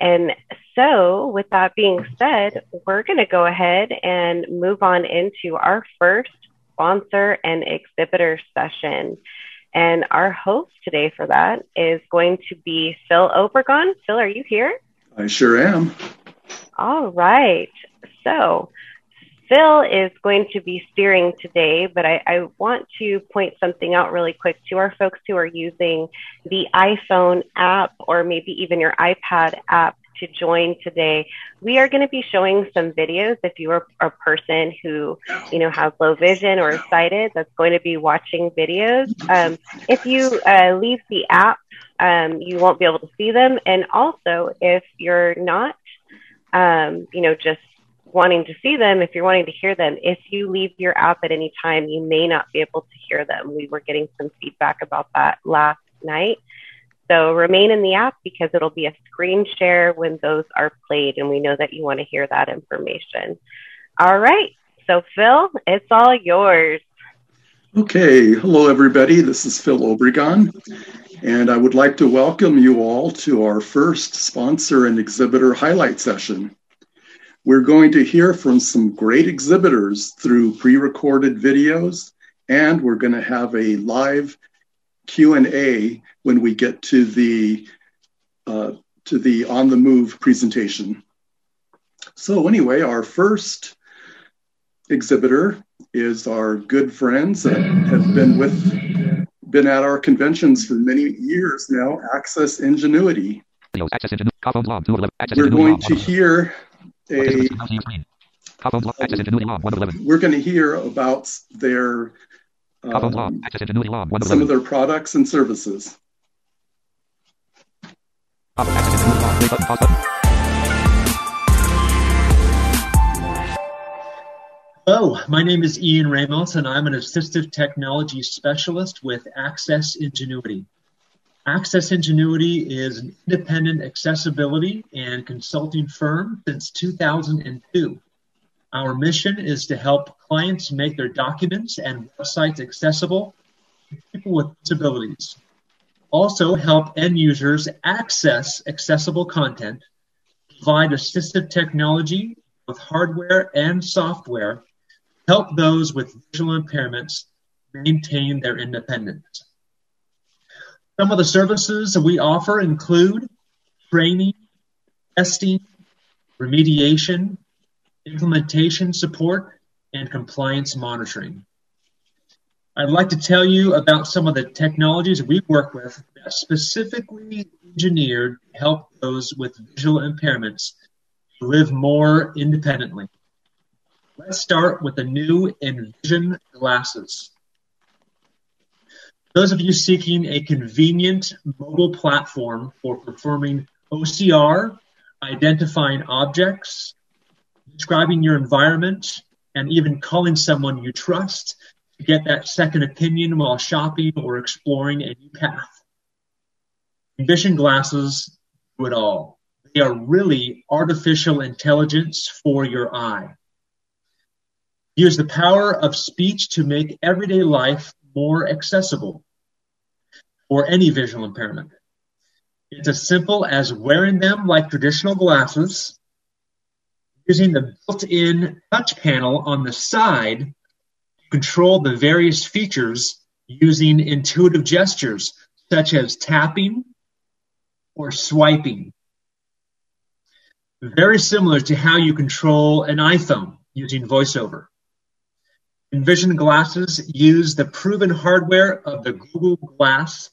And so, with that being said, we're going to go ahead and move on into our first sponsor and exhibitor session. And our host today for that is going to be Phil Obregon. Phil, are you here? I sure am. All right. So, Phil is going to be steering today, but I, I, want to point something out really quick to our folks who are using the iPhone app or maybe even your iPad app to join today. We are going to be showing some videos if you are a person who, you know, has low vision or sighted that's going to be watching videos. Um, if you uh, leave the app, um, you won't be able to see them. And also, if you're not, um, you know, just wanting to see them, if you're wanting to hear them, if you leave your app at any time, you may not be able to hear them. We were getting some feedback about that last night. So remain in the app because it'll be a screen share when those are played, and we know that you want to hear that information. All right. So, Phil, it's all yours. Okay. Hello, everybody. This is Phil Obregon, and I would like to welcome you all to our first sponsor and exhibitor highlight session. We're going to hear from some great exhibitors through pre-recorded videos, and we're going to have a live Q&A when we get to the uh, to the on the move presentation. So anyway, our first exhibitor is our good friends that have been with been at our conventions for many years now, Access Ingenuity. We're going to hear a we're going to hear about their um, some of their products and services. Hello, my name is Ian Ramos, and I'm an assistive technology specialist with Access Ingenuity. Access Ingenuity is an independent accessibility and consulting firm since 2002. Our mission is to help clients make their documents and websites accessible to people with disabilities. Also, help end users access accessible content, provide assistive technology, with hardware and software, help those with visual impairments maintain their independence. Some of the services that we offer include training, testing, remediation, implementation support, and compliance monitoring. I'd like to tell you about some of the technologies we work with that specifically engineered to help those with visual impairments live more independently. Let's start with the new Envision glasses. Those of you seeking a convenient mobile platform for performing OCR, identifying objects, describing your environment, and even calling someone you trust to get that second opinion while shopping or exploring a new path. Envision glasses do it all. They are really artificial intelligence for your eye. Use the power of speech to make everyday life more accessible for any visual impairment. It's as simple as wearing them like traditional glasses, using the built-in touch panel on the side to control the various features using intuitive gestures such as tapping or swiping. Very similar to how you control an iPhone using VoiceOver. Envision glasses use the proven hardware of the Google Glass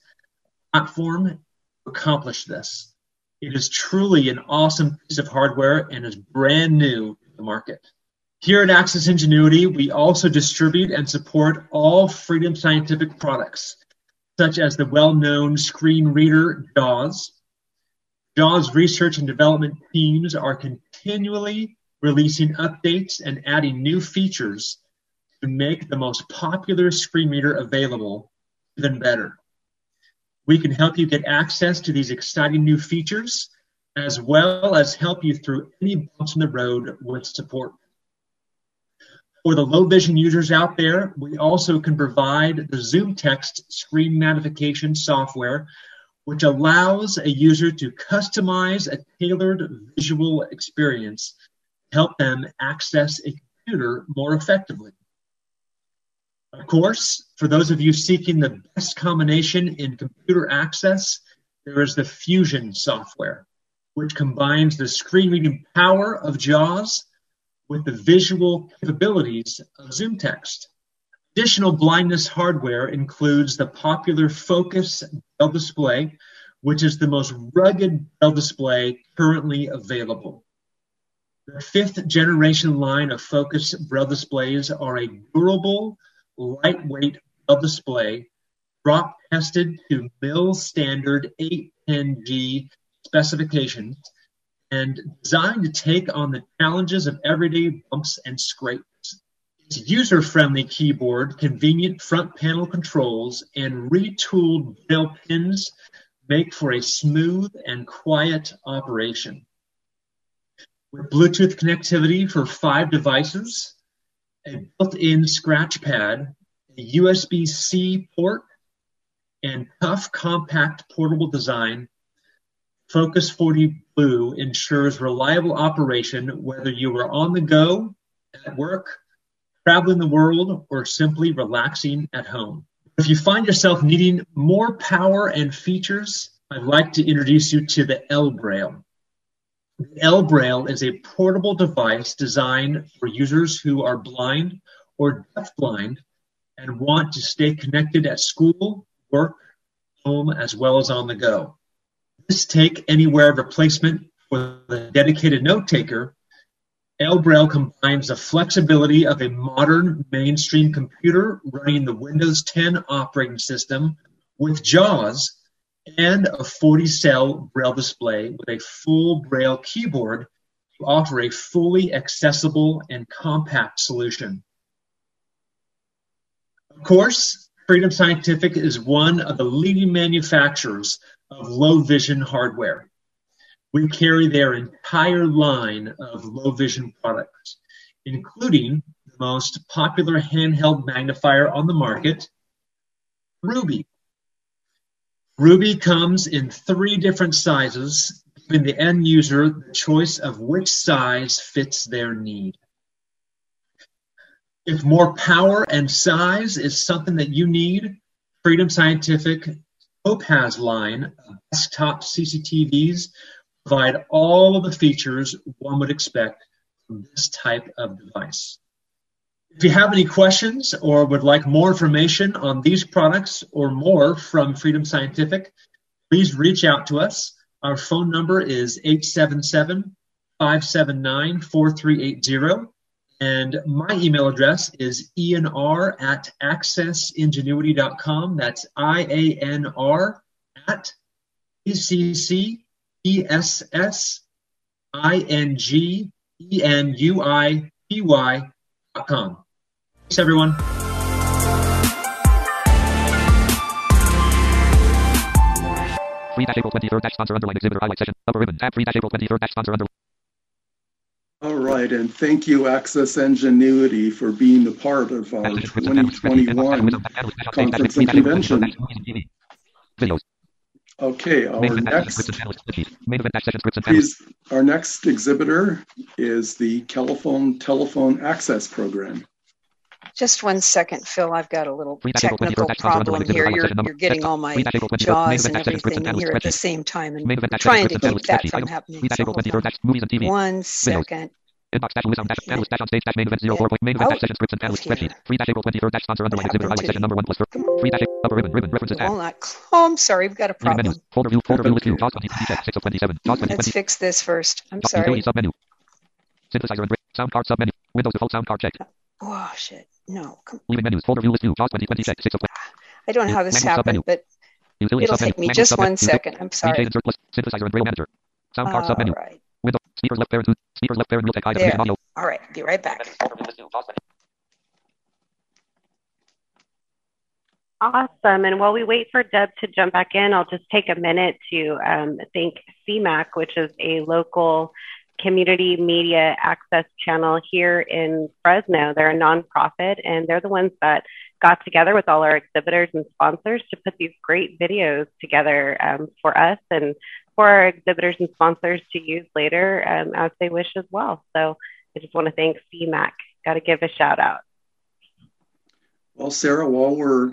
platform to accomplish this. It is truly an awesome piece of hardware and is brand new to the market. Here at Access Ingenuity, we also distribute and support all Freedom Scientific products, such as the well-known screen reader JAWS. JAWS research and development teams are continually releasing updates and adding new features to make the most popular screen reader available even better. We can help you get access to these exciting new features, as well as help you through any bumps in the road with support. For the low vision users out there, we also can provide the ZoomText screen magnification software which allows a user to customize a tailored visual experience to help them access a computer more effectively. Of course, for those of you seeking the best combination in computer access, there is the Fusion software, which combines the screen reading power of JAWS with the visual capabilities of ZoomText. Additional blindness hardware includes the popular Focus Braille display, which is the most rugged Braille display currently available. The fifth generation line of Focus Braille displays are a durable, lightweight Braille display, drop tested to mill standard 810G specifications, and designed to take on the challenges of everyday bumps and scrapes. Its user-friendly keyboard, convenient front panel controls, and retooled braille pins make for a smooth and quiet operation. With Bluetooth connectivity for five devices, a built-in scratch pad, a USB-C port, and tough, compact, portable design, Focus 40 Blue ensures reliable operation whether you are on the go, at work, traveling the world, or simply relaxing at home. If you find yourself needing more power and features, I'd like to introduce you to the ElBraille. The ElBraille is a portable device designed for users who are blind or deafblind and want to stay connected at school, work, home, as well as on the go. This take anywhere replacement for the dedicated note taker, ElBraille combines the flexibility of a modern mainstream computer running the Windows 10 operating system with JAWS and a 40 cell Braille display with a full Braille keyboard to offer a fully accessible and compact solution. Of course, Freedom Scientific is one of the leading manufacturers of low vision hardware. We carry their entire line of low vision products, including the most popular handheld magnifier on the market, Ruby. Ruby comes in three different sizes, giving the end user the choice of which size fits their need. If more power and size is something that you need, Freedom Scientific Topaz line of desktop CCTVs provide all of the features one would expect from this type of device. If you have any questions or would like more information on these products or more from Freedom Scientific, please reach out to us. Our phone number is 877 579 4380. And my email address is ianr at accessingenuity.com. That's I A N R at E C C E S S I N G E N U I T Y dot com. Thanks, everyone. Free dash April 23rd dash sponsor underline exhibitor highlight session. Upper ribbon. Tab free dash April 23rd dash sponsor underline. All right, and thank you, Access Ingenuity, for being a part of our 2021 conference and convention. Videos. Okay, our Main event dash next, scripts and channels. Cookies. Main event dash session scripts and channels. please, our next exhibitor is the Telephone Telephone Access Program. Just one second, Phil. I've got a little Free dash April 23rd technical problem here. You're, highlight session number. you're getting all my Free dash April 23rd. Main jaws and dash session scripts everything in here at the same time and event dash trying to scripts and keep channels. that Spreadsheet. from happening. So April hold 23rd on. dash movies and TV. One Videos. second. Inbox dash Lewis on dash panels dash on stage dash main event zero four point main event dash session scripts and here. Spreadsheet. Free dash April 23rd dash sponsor underline exhibitor highlight session number one plus Free dash upper ribbon ribbon references tab. Oh, I'm sorry. We've got a Leaving menus. problem. Folder view. Folder view list view. JAWS 2020 check. 6 of 27. JAWS Let's fix this first. I'm sorry. submenu. Synthesizer and sound card submenu. Windows default sound card checked. Oh, shit. No. Come. Leaving menus. Folder view list view. JAWS 2020 check. 6 of 20. I don't know how this happened, but Utility it'll take me just one second. I'm sorry. Synthesizer and braille manager. Sound card submenu. right. Window. Speakers left parent. Speakers left parent. Music item. There. Audio. All right. Be right back. Folder view list view. JAWS 20. Awesome. And while we wait for Deb to jump back in, I'll just take a minute to um, thank CMAC, which is a local community media access channel here in Fresno. They're a nonprofit and they're the ones that got together with all our exhibitors and sponsors to put these great videos together um, for us and for our exhibitors and sponsors to use later um, as they wish as well. So I just want to thank CMAC. Got to give a shout out. Well, Sarah, while we're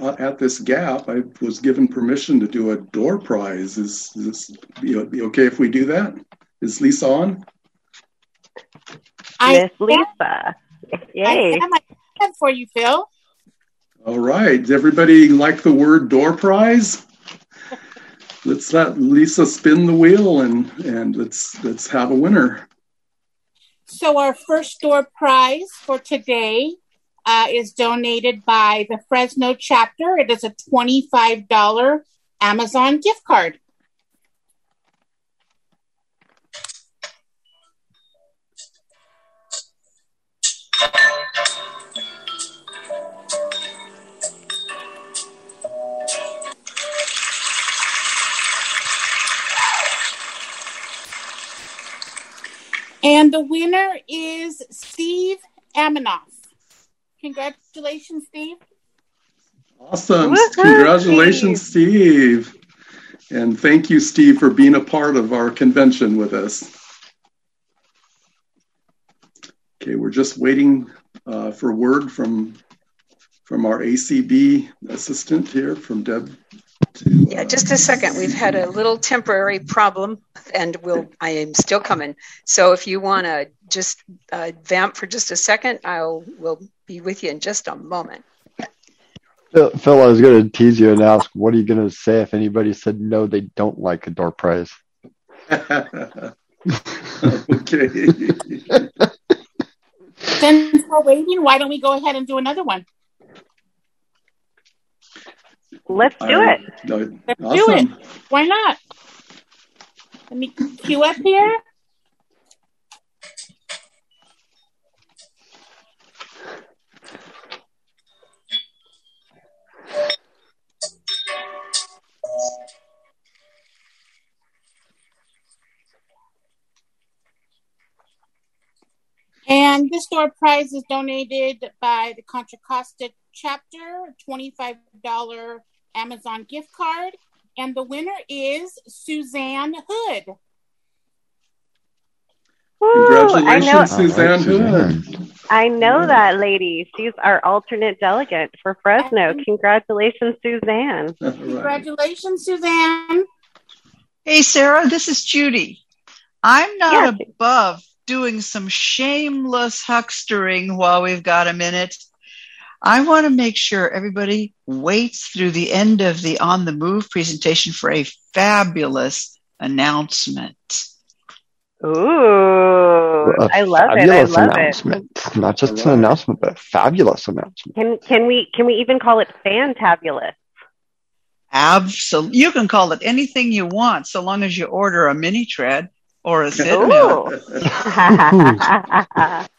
at this gap, I was given permission to do a door prize. Is, is this be, be okay if we do that? Is Lisa on? Miss Lisa. Yay. I have my hand for you, Phil. All right. Does everybody like the word door prize? Let's let Lisa spin the wheel and and let's let's have a winner. So our first door prize for today uh, is donated by the Fresno chapter. It is a twenty-five dollar Amazon gift card. And the winner is Steve Aminoff. Congratulations, Steve. Awesome. Congratulations, Steve. And thank you, Steve, for being a part of our convention with us. Okay, we're just waiting uh, for word from from our ACB assistant here, from Deb. To, uh, yeah, just a second. We've had a little temporary problem, and we'll. I am still coming. So if you want to just uh, vamp for just a second, I'll will be with you in just a moment. Phil, Phil I was going to tease you and ask, what are you going to say if anybody said no, they don't like a door prize? okay. Since we're waiting, why don't we go ahead and do another one? Let's do it. No, Let's awesome. do it. Why not? Let me queue up here. And this door prize is donated by the Contra Costa chapter, $25 Amazon gift card. And the winner is Suzanne Hood. Congratulations, I know, Suzanne Hood. I know that lady. She's our alternate delegate for Fresno. Congratulations, Suzanne. Congratulations, Suzanne. Hey, Sarah, this is Judy. I'm not yes. above doing some shameless huckstering while we've got a minute. I want to make sure everybody waits through the end of the On the Move presentation for a fabulous announcement. Ooh, A I love it. I fabulous love announcement. Not just an announcement, but a fabulous announcement. Can can we can we even call it fantabulous? Absolutely. You can call it anything you want so long as you order a mini tread or a sit Ooh.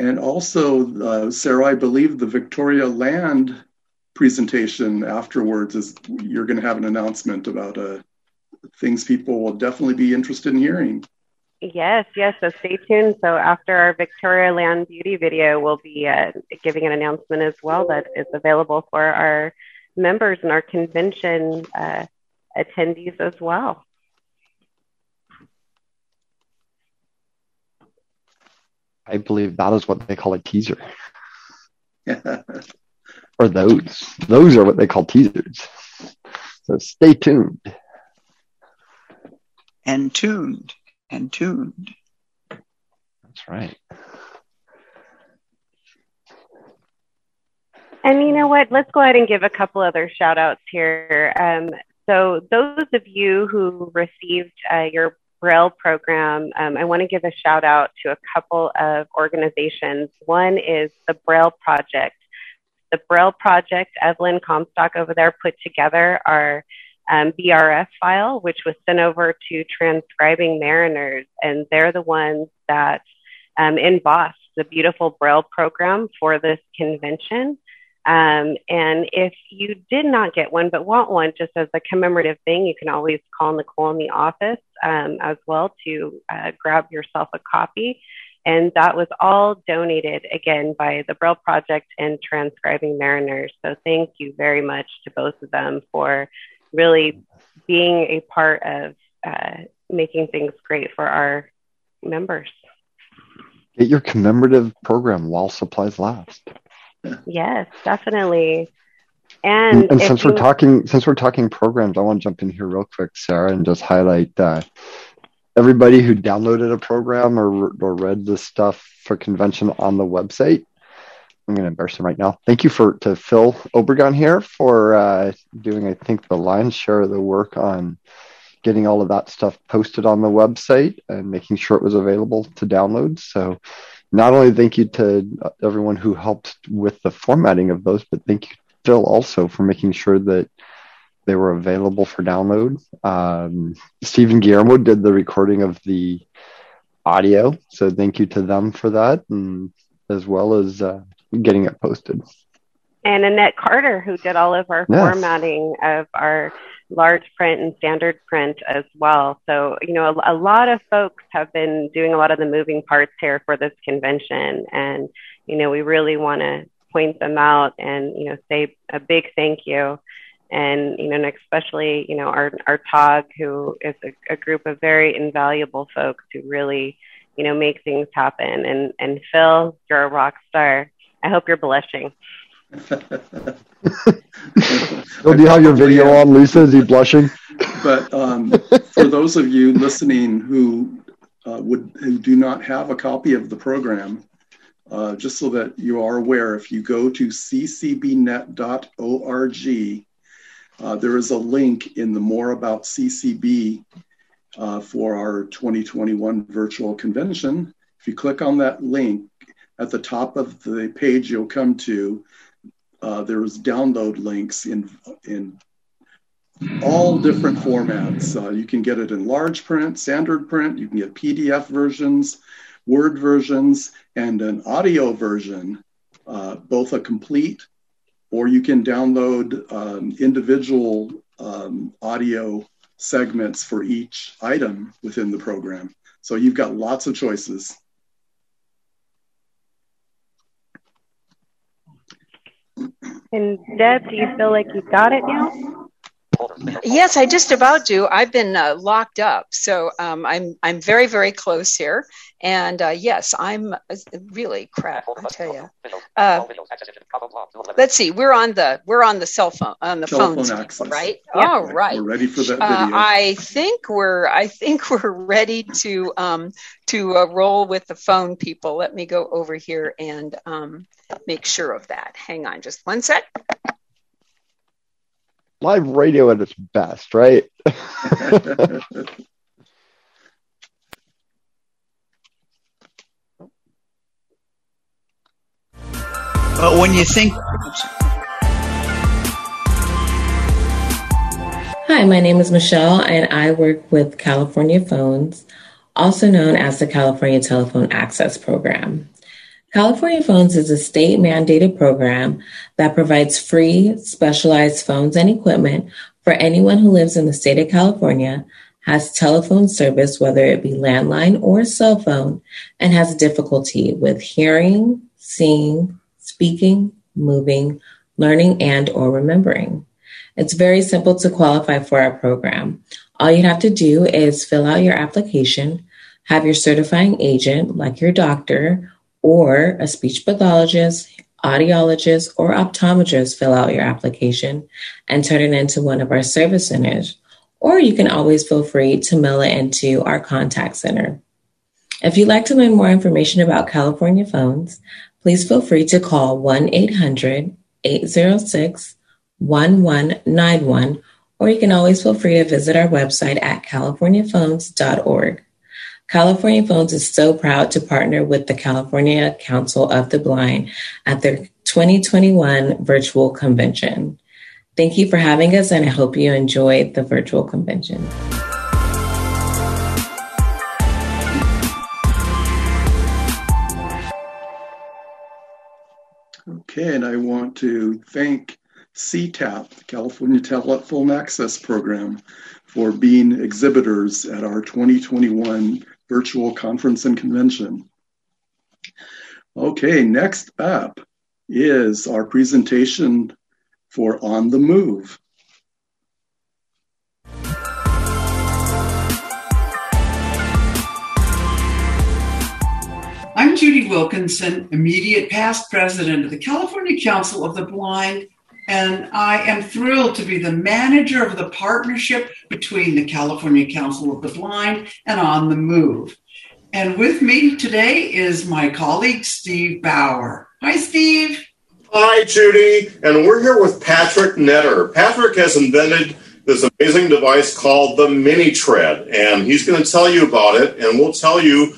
And also, uh, Sarah, I believe the Victoria Land presentation afterwards is you're going to have an announcement about uh, things people will definitely be interested in hearing. Yes, yes. So stay tuned. So after our Victoria Land Beauty video, we'll be uh, giving an announcement as well that is available for our members and our convention uh, attendees as well. I believe that is what they call a teaser. or those. Those are what they call teasers. So stay tuned. And tuned. And tuned. That's right. And you know what? Let's go ahead and give a couple other shout outs here. Um, so, those of you who received uh, your Braille program, um, I want to give a shout out to a couple of organizations. One is the Braille Project. The Braille Project, Evelyn Comstock over there put together our um, BRF file, which was sent over to Transcribing Mariners, and they're the ones that um, embossed the beautiful Braille program for this convention. Um, and if you did not get one but want one just as a commemorative thing, you can always call Nicole in the office um, as well to uh, grab yourself a copy. And that was all donated again by the Braille Project and Transcribing Mariners. So thank you very much to both of them for really being a part of uh, making things great for our members. Get your commemorative program while supplies last. Yes, definitely. And, and, since you... we're talking since we're talking programs, I want to jump in here real quick, Sarah, and just highlight uh, everybody who downloaded a program or or read the stuff for convention on the website. I'm going to embarrass him right now. Thank you for to Phil Obregon here for uh, doing, I think, the lion's share of the work on getting all of that stuff posted on the website and making sure it was available to download. So, not only thank you to everyone who helped with the formatting of those, but thank you Phil also for making sure that they were available for download. Um, Stephen Guillermo did the recording of the audio, so thank you to them for that, and as well as uh, getting it posted. And Annette Carter, who did all of our yes. formatting of our large print and standard print as well. So, you know, a, a, lot of folks have been doing a lot of the moving parts here for this convention. And, you know, we really want to point them out and you know say a big thank you and you know and especially you know our our tog who is a, a group of very invaluable folks who really you know make things happen and and phil you're a rock star i hope you're blushing well, do you have your video on lisa? Is he blushing? But um, for those of you listening who uh, would who do not have a copy of the program uh, just so that you are aware, if you go to ccbnet.org, uh, there is a link in the More About CCB uh, for our 2021 virtual convention. If you click on that link, at the top of the page you'll come to, uh, there's download links in, in all different formats. Uh, you can get it in large print, standard print, you can get PDF versions, Word versions, and an audio version, uh, both a complete or you can download um, individual um, audio segments for each item within the program. So you've got lots of choices. And Deb, do you feel like you got it now? Yes, I just about do. I've been uh, locked up, so um, I'm I'm very very close here, and uh, yes, I'm uh, really crap. I tell you. Uh, let's see. We're on the we're on the cell phone on the phone, right? Yep. All right. We're ready for that uh. I think we're I think we're ready to um, to uh, roll with the phone people. Let me go over here and um, make sure of that. Hang on, just one sec live radio at its best, right? but when you think. Hi, my name is Michelle, and I work with California Phones, also known as the California Telephone Access Program. California Phones is a state mandated program that provides free, specialized phones and equipment for anyone who lives in the state of California, has telephone service, whether it be landline or cell phone, and has difficulty with hearing, seeing, speaking, moving, learning, and or remembering. It's very simple to qualify for our program. All you have to do is fill out your application, have your certifying agent, like your doctor or a speech pathologist, audiologist, or optometrist fill out your application and turn it into one of our service centers. Or you can always feel free to mail it into our contact center. If you'd like to learn more information about California phones, please feel free to call 1 800 806 1191, or you can always feel free to visit our website at californiaphones.org. California Phones is so proud to partner with the California Council of the Blind at their 2021 virtual convention. Thank you for having us, and I hope you enjoyed the virtual convention. Okay, and I want to thank CTAP, the California Telephone Access Program, for being exhibitors at our 2021 virtual conference and convention. Okay, next up is our presentation for On the Move. I'm Judy Wilkinson, immediate past president of the California Council of the Blind, and I am thrilled to be the manager of the partnership between the California Council of the Blind and On the Move. And with me today is my colleague, Steve Bauer. Hi, Steve. Hi, Judy. And we're here with Patrick Netter. Patrick has invented this amazing device called the Mini Tread, and he's going to tell you about it, and we'll tell you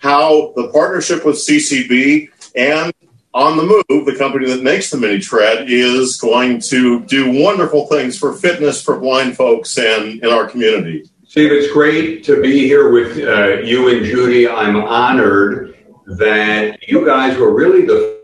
how the partnership with CCB and On the Move, the company that makes the Mini Tread, is going to do wonderful things for fitness for blind folks and in our community. Steve, it's great to be here with uh, you and Judy. I'm honored that you guys were really the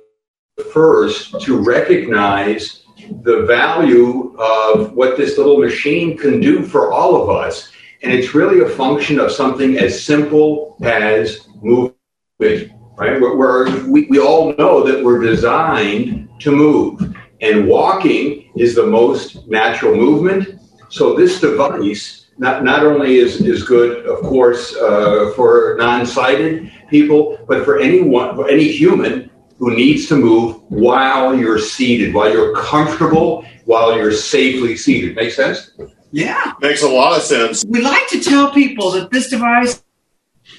first to recognize the value of what this little machine can do for all of us. And it's really a function of something as simple as movement, right? Where, we, we all know that we're designed to move, and walking is the most natural movement. So this device not, not only is, is good, of course, uh, for non-sighted people, but for anyone, for any human who needs to move while you're seated, while you're comfortable, while you're safely seated. Make sense? Yeah. Makes a lot of sense. We like to tell people that this device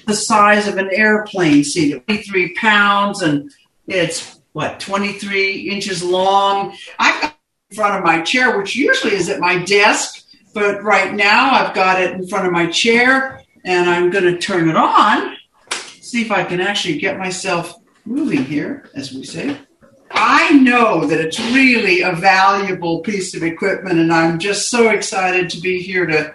the size of an airplane seat, 23 pounds, and it's what 23 inches long. I've got in front of my chair, which usually is at my desk, but right now I've got it in front of my chair, and I'm going to turn it on. See if I can actually get myself moving here, as we say. I know that it's really a valuable piece of equipment, and I'm just so excited to be here to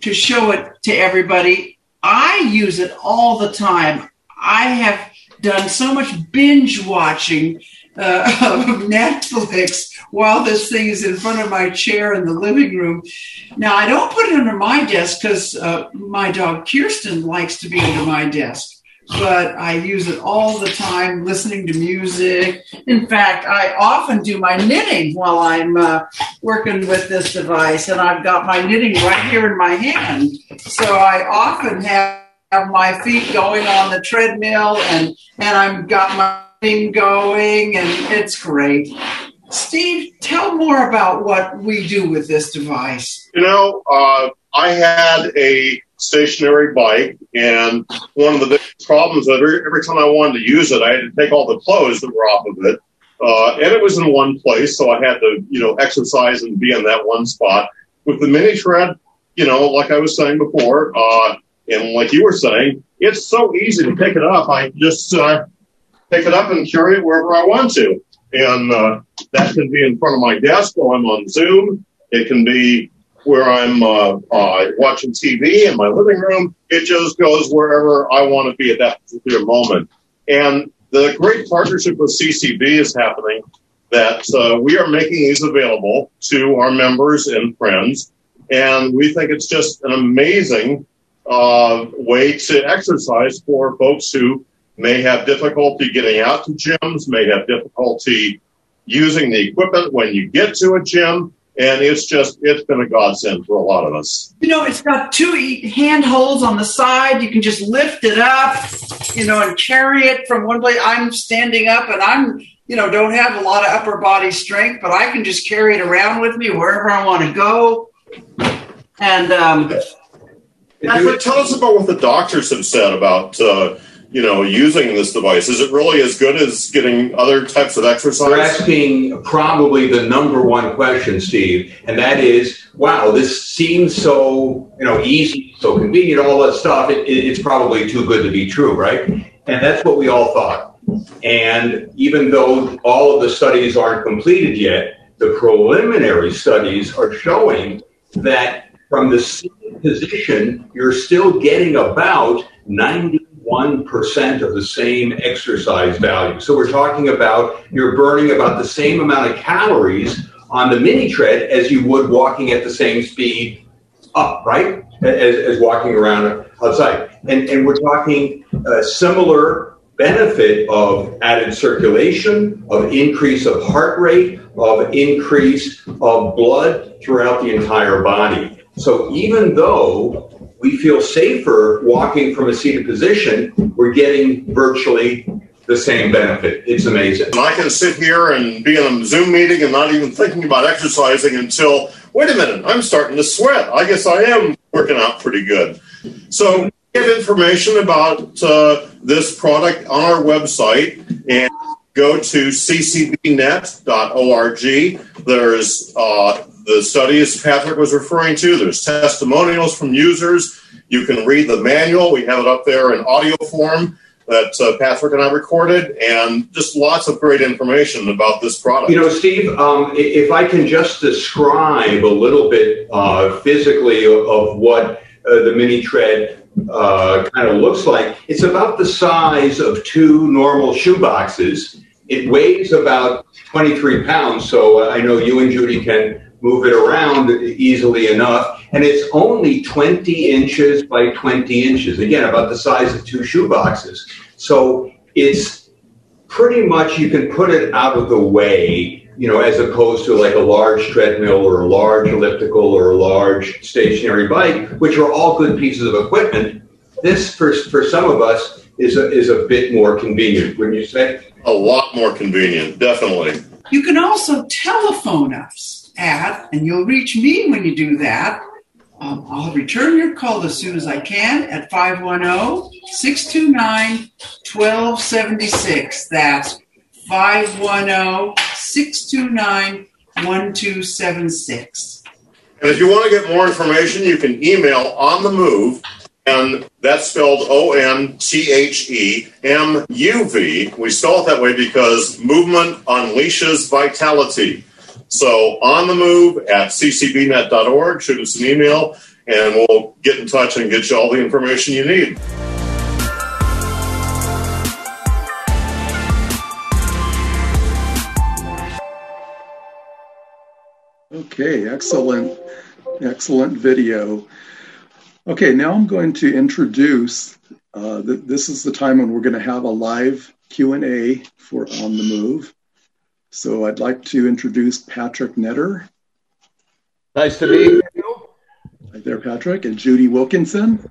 to show it to everybody. I use it all the time. I have done so much binge watching uh, of Netflix while this thing is in front of my chair in the living room. Now, I don't put it under my desk because uh, my dog Kirsten likes to be under my desk but I use it all the time listening to music. In fact, I often do my knitting while I'm uh, working with this device, and I've got my knitting right here in my hand. So I often have, have my feet going on the treadmill, and and I've got my thing going, and it's great. Steve, tell more about what we do with this device. You know, uh, I had a stationary bike. And one of the big problems that every, every time I wanted to use it, I had to take all the clothes that were off of it. Uh, and it was in one place, so I had to, you know, exercise and be in that one spot. With the mini tread, you know, like I was saying before, uh, and like you were saying, it's so easy to pick it up. I just uh, pick it up and carry it wherever I want to. And uh, that can be in front of my desk while I'm on Zoom. It can be where I'm uh, uh, watching TV in my living room. It just goes wherever I want to be at that particular moment. And the great partnership with CCB is happening that uh, we are making these available to our members and friends. And we think it's just an amazing uh, way to exercise for folks who may have difficulty getting out to gyms, may have difficulty using the equipment when you get to a gym and it's just it's been a godsend for a lot of us. You know, it's got two hand holds on the side. You can just lift it up, you know, and carry it from one place. I'm standing up, and I'm you know don't have a lot of upper body strength, but I can just carry it around with me wherever I want to go. And um, tell us about what the doctors have said about. Uh, you know, using this device? Is it really as good as getting other types of exercise? You're asking probably the number one question, Steve, and that is, wow, this seems so, you know, easy, so convenient, all that stuff. It, it, it's probably too good to be true, right? And that's what we all thought. And even though all of the studies aren't completed yet, the preliminary studies are showing that from the same position, you're still getting about 90 1% of the same exercise value. So we're talking about you're burning about the same amount of calories on the mini tread as you would walking at the same speed up, right? As, as walking around outside. And, and we're talking similar benefit of added circulation, of increase of heart rate, of increase of blood throughout the entire body. So even though we feel safer walking from a seated position, we're getting virtually the same benefit. It's amazing. And I can sit here and be in a Zoom meeting and not even thinking about exercising until, wait a minute, I'm starting to sweat. I guess I am working out pretty good. So get information about uh, this product on our website and go to ccbnet.org. There's uh, the studies Patrick was referring to. There's testimonials from users. You can read the manual. We have it up there in audio form that uh, Patrick and I recorded, and just lots of great information about this product. You know, Steve, um, if I can just describe a little bit uh, physically of, what uh, the mini tread uh, kind of looks like, it's about the size of two normal shoe boxes. It weighs about 23 pounds, so I know you and Judy can move it around easily enough. And it's only 20 inches by 20 inches. Again, about the size of two shoe boxes. So it's pretty much you can put it out of the way, you know, as opposed to like a large treadmill or a large elliptical or a large stationary bike, which are all good pieces of equipment. This, for, for some of us, is a, is a bit more convenient, wouldn't you say? A lot more convenient, definitely. You can also telephone us at, and you'll reach me when you do that. Um, I'll return your call as soon as I can at 510 629 1276. That's 510 629 1276. And if you want to get more information, you can email on the move, and that's spelled O N T H E M U V. We spell it that way because movement unleashes vitality. So on the move at ccbnet.org, shoot us an email, and we'll get in touch and get you all the information you need. Okay, excellent, excellent video. Okay, now I'm going to introduce. Uh, th- this is the time when we're going to have a live Q and A for On the Move. So I'd like to introduce Patrick Netter. Nice to meet you. Hi there, Patrick, and Judy Wilkinson.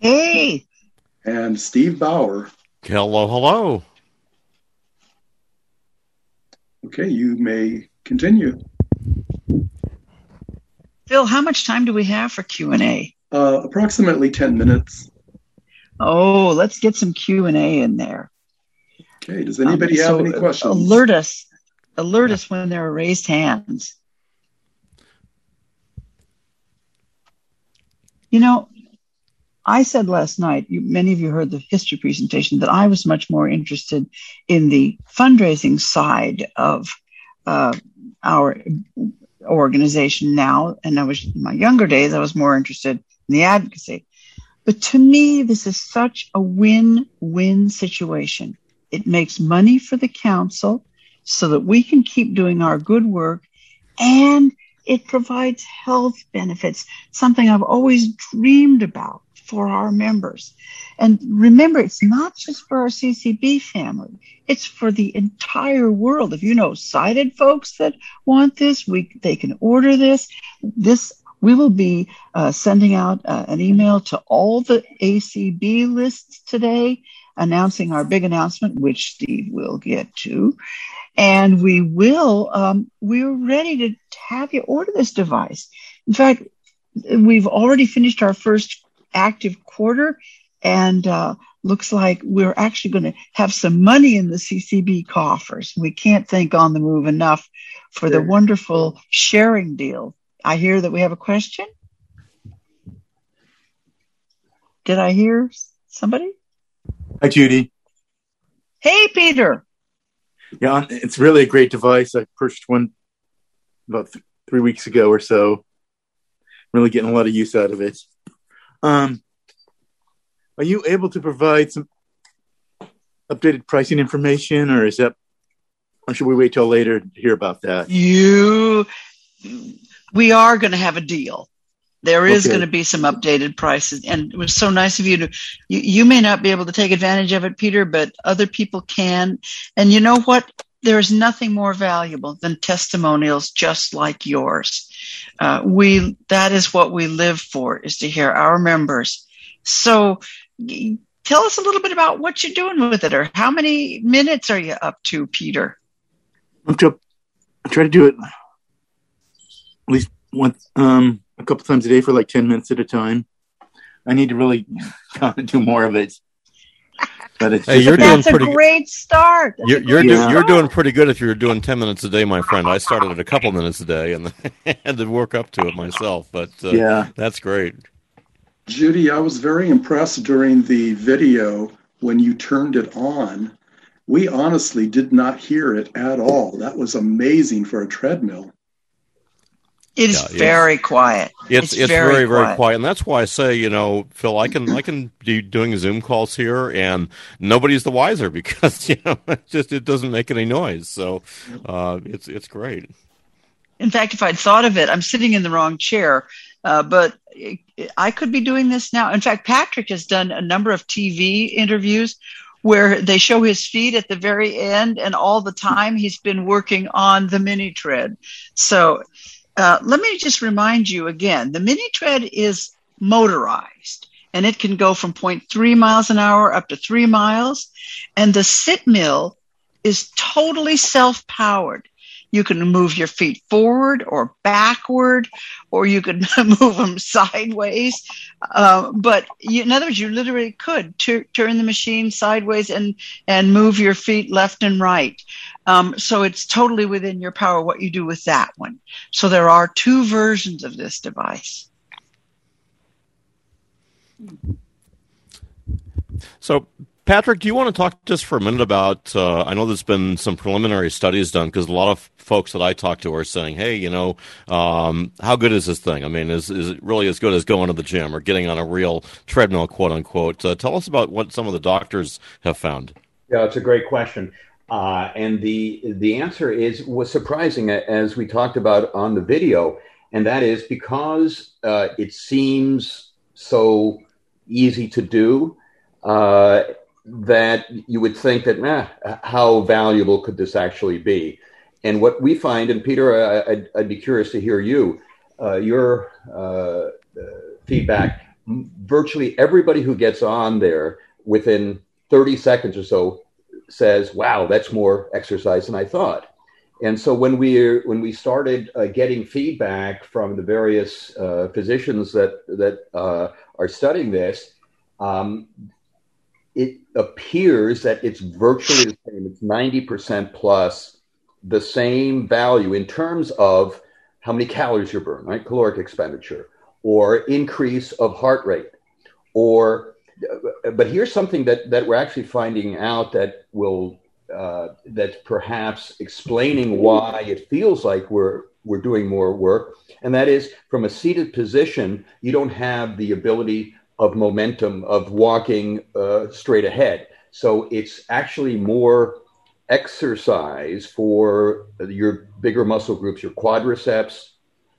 Hey. And Steve Bauer. Hello, hello. Okay, you may continue. Phil, how much time do we have for Q and A? Uh, approximately ten minutes. Oh, let's get some Q and A in there. Okay. Does anybody um, so have any questions? Alert us alert us when there are raised hands. You know, I said last night, you, many of you heard the history presentation, that I was much more interested in the fundraising side of uh, our organization now. And I was in my younger days, I was more interested in the advocacy. But to me, this is such a win win situation. It makes money for the council so that we can keep doing our good work and it provides health benefits, something I've always dreamed about for our members. And remember, it's not just for our CCB family. It's for the entire world. If you know sighted folks that want this, we, they can order this. This, we will be uh, sending out uh, an email to all the ACB lists today announcing our big announcement, which Steve will get to and we will um, we're ready to have you order this device. In fact we've already finished our first active quarter and uh, looks like we're actually going to have some money in the ccb coffers. We can't thank on the move enough for the wonderful sharing deal. I hear that we have a question. Did i hear somebody? Hi judy. Hey peter yeah, it's really a great device. I purchased one about th- three weeks ago or so. Really getting a lot of use out of it. Um, are you able to provide some updated pricing information, or is that, or should we wait till later to hear about that? You, we are going to have a deal. There is Okay. going to be some updated prices, and it was so nice of you to. You, you may not be able to take advantage of it, Peter, but other people can. And you know what? There is nothing more valuable than testimonials just like yours. Uh, we that is what we live for is to hear our members. So tell us a little bit about what you're doing with it, or how many minutes are you up to, Peter? I'm try, I try to do it at least once, um, a couple times a day for like 10 minutes at a time. I need to really do more of it. But it's Hey, you're just- doing That's a pretty good. great start. That's You're you're, do, Yeah. you're doing pretty good if you're doing ten minutes a day, my friend. I started at a couple minutes a day and had to work up to it myself, but uh, Yeah. that's great. Judy, I was very impressed during the video when you turned it on. We honestly did not hear it at all. That was amazing for a treadmill. It is Yeah, it's- very quiet. It's it's, very very quiet. and that's why I say you know Phil, I can I can be doing Zoom calls here, and nobody's the wiser because you know it just it doesn't make any noise, so uh, it's it's great. In fact, if I'd thought of it, I'm sitting in the wrong chair, uh, but I could be doing this now. In fact, Patrick has done a number of TV interviews where they show his feet at the very end, and all the time he's been working on the mini tread. So uh, let me just remind you again the mini tread is motorized and it can go from 0.3 miles an hour up to three miles. And the sit mill is totally self powered. You can move your feet forward or backward, or you could move them sideways. Uh, but you, in other words, you literally could tur- turn the machine sideways and and move your feet left and right. Um, so it's totally within your power what you do with that one. So there are two versions of this device. So, Patrick, do you want to talk just for a minute about? Uh, I know there's been some preliminary studies done because a lot of folks that I talk to are saying, "Hey, you know, um, how good is this thing? I mean, is is it really as good as going to the gym or getting on a real treadmill, quote unquote?" Uh, tell us about what some of the doctors have found. Yeah, it's a great question. Uh, and the the answer is was surprising as we talked about on the video, and that is because uh, it seems so easy to do uh, that you would think that, nah, how valuable could this actually be? And what we find, and Peter, I, I'd, I'd be curious to hear you, uh, your uh, feedback. Virtually everybody who gets on there within 30 seconds or so says, "Wow, that's more exercise than I thought." And so when we when we started uh, getting feedback from the various uh, physicians that that uh, are studying this, um, it appears that it's virtually the same. It's ninety percent plus the same value in terms of how many calories you burn, right? Caloric expenditure, or increase of heart rate, or but here's something that that we're actually finding out that will uh, that's perhaps explaining why it feels like we're we're doing more work, and that is from a seated position, you don't have the ability of momentum of walking uh, straight ahead. So it's actually more exercise for your bigger muscle groups, your quadriceps,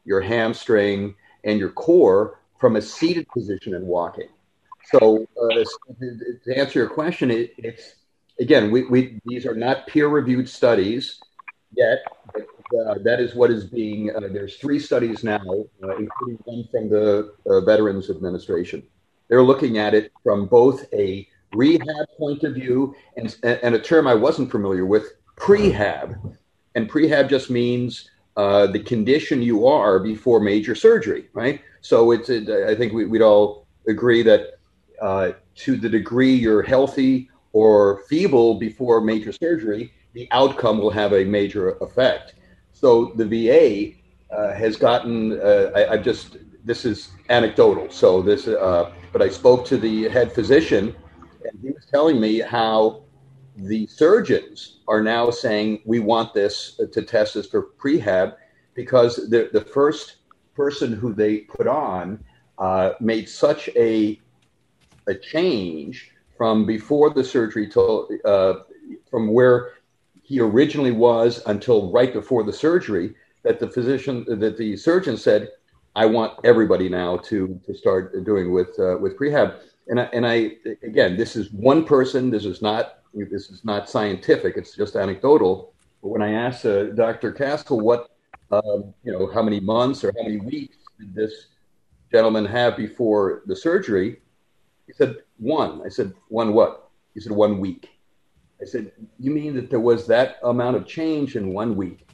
your hamstring, and your core from a seated position and walking. So uh, to answer your question, it, it's again, we, we these are not peer-reviewed studies yet. But, uh, that is what is being. Uh, there's three studies now, uh, including one from the uh, Veterans Administration. They're looking at it from both a rehab point of view and, and a term I wasn't familiar with, prehab. And prehab just means uh, the condition you are before major surgery, right? So it's. It, I think we, would all agree that uh, to the degree you're healthy or feeble before major surgery, the outcome will have a major effect. So the VA uh, has gotten. Uh, I, have just. This is anecdotal. So this. Uh, but I spoke to the head physician, and he was telling me how the surgeons are now saying we want this to test this for prehab because the the first person who they put on uh, made such a a change from before the surgery till uh, from where he originally was until right before the surgery that the physician that the surgeon said I want everybody now to to start doing with uh, with prehab. And I, and I again, this is one person. This is not this is not scientific. It's just anecdotal. But when I asked uh, Dr. Castle what um, you know how many months or how many weeks did this gentleman have before the surgery, he said one. I said one what? He said one week. I said you mean that there was that amount of change in one week?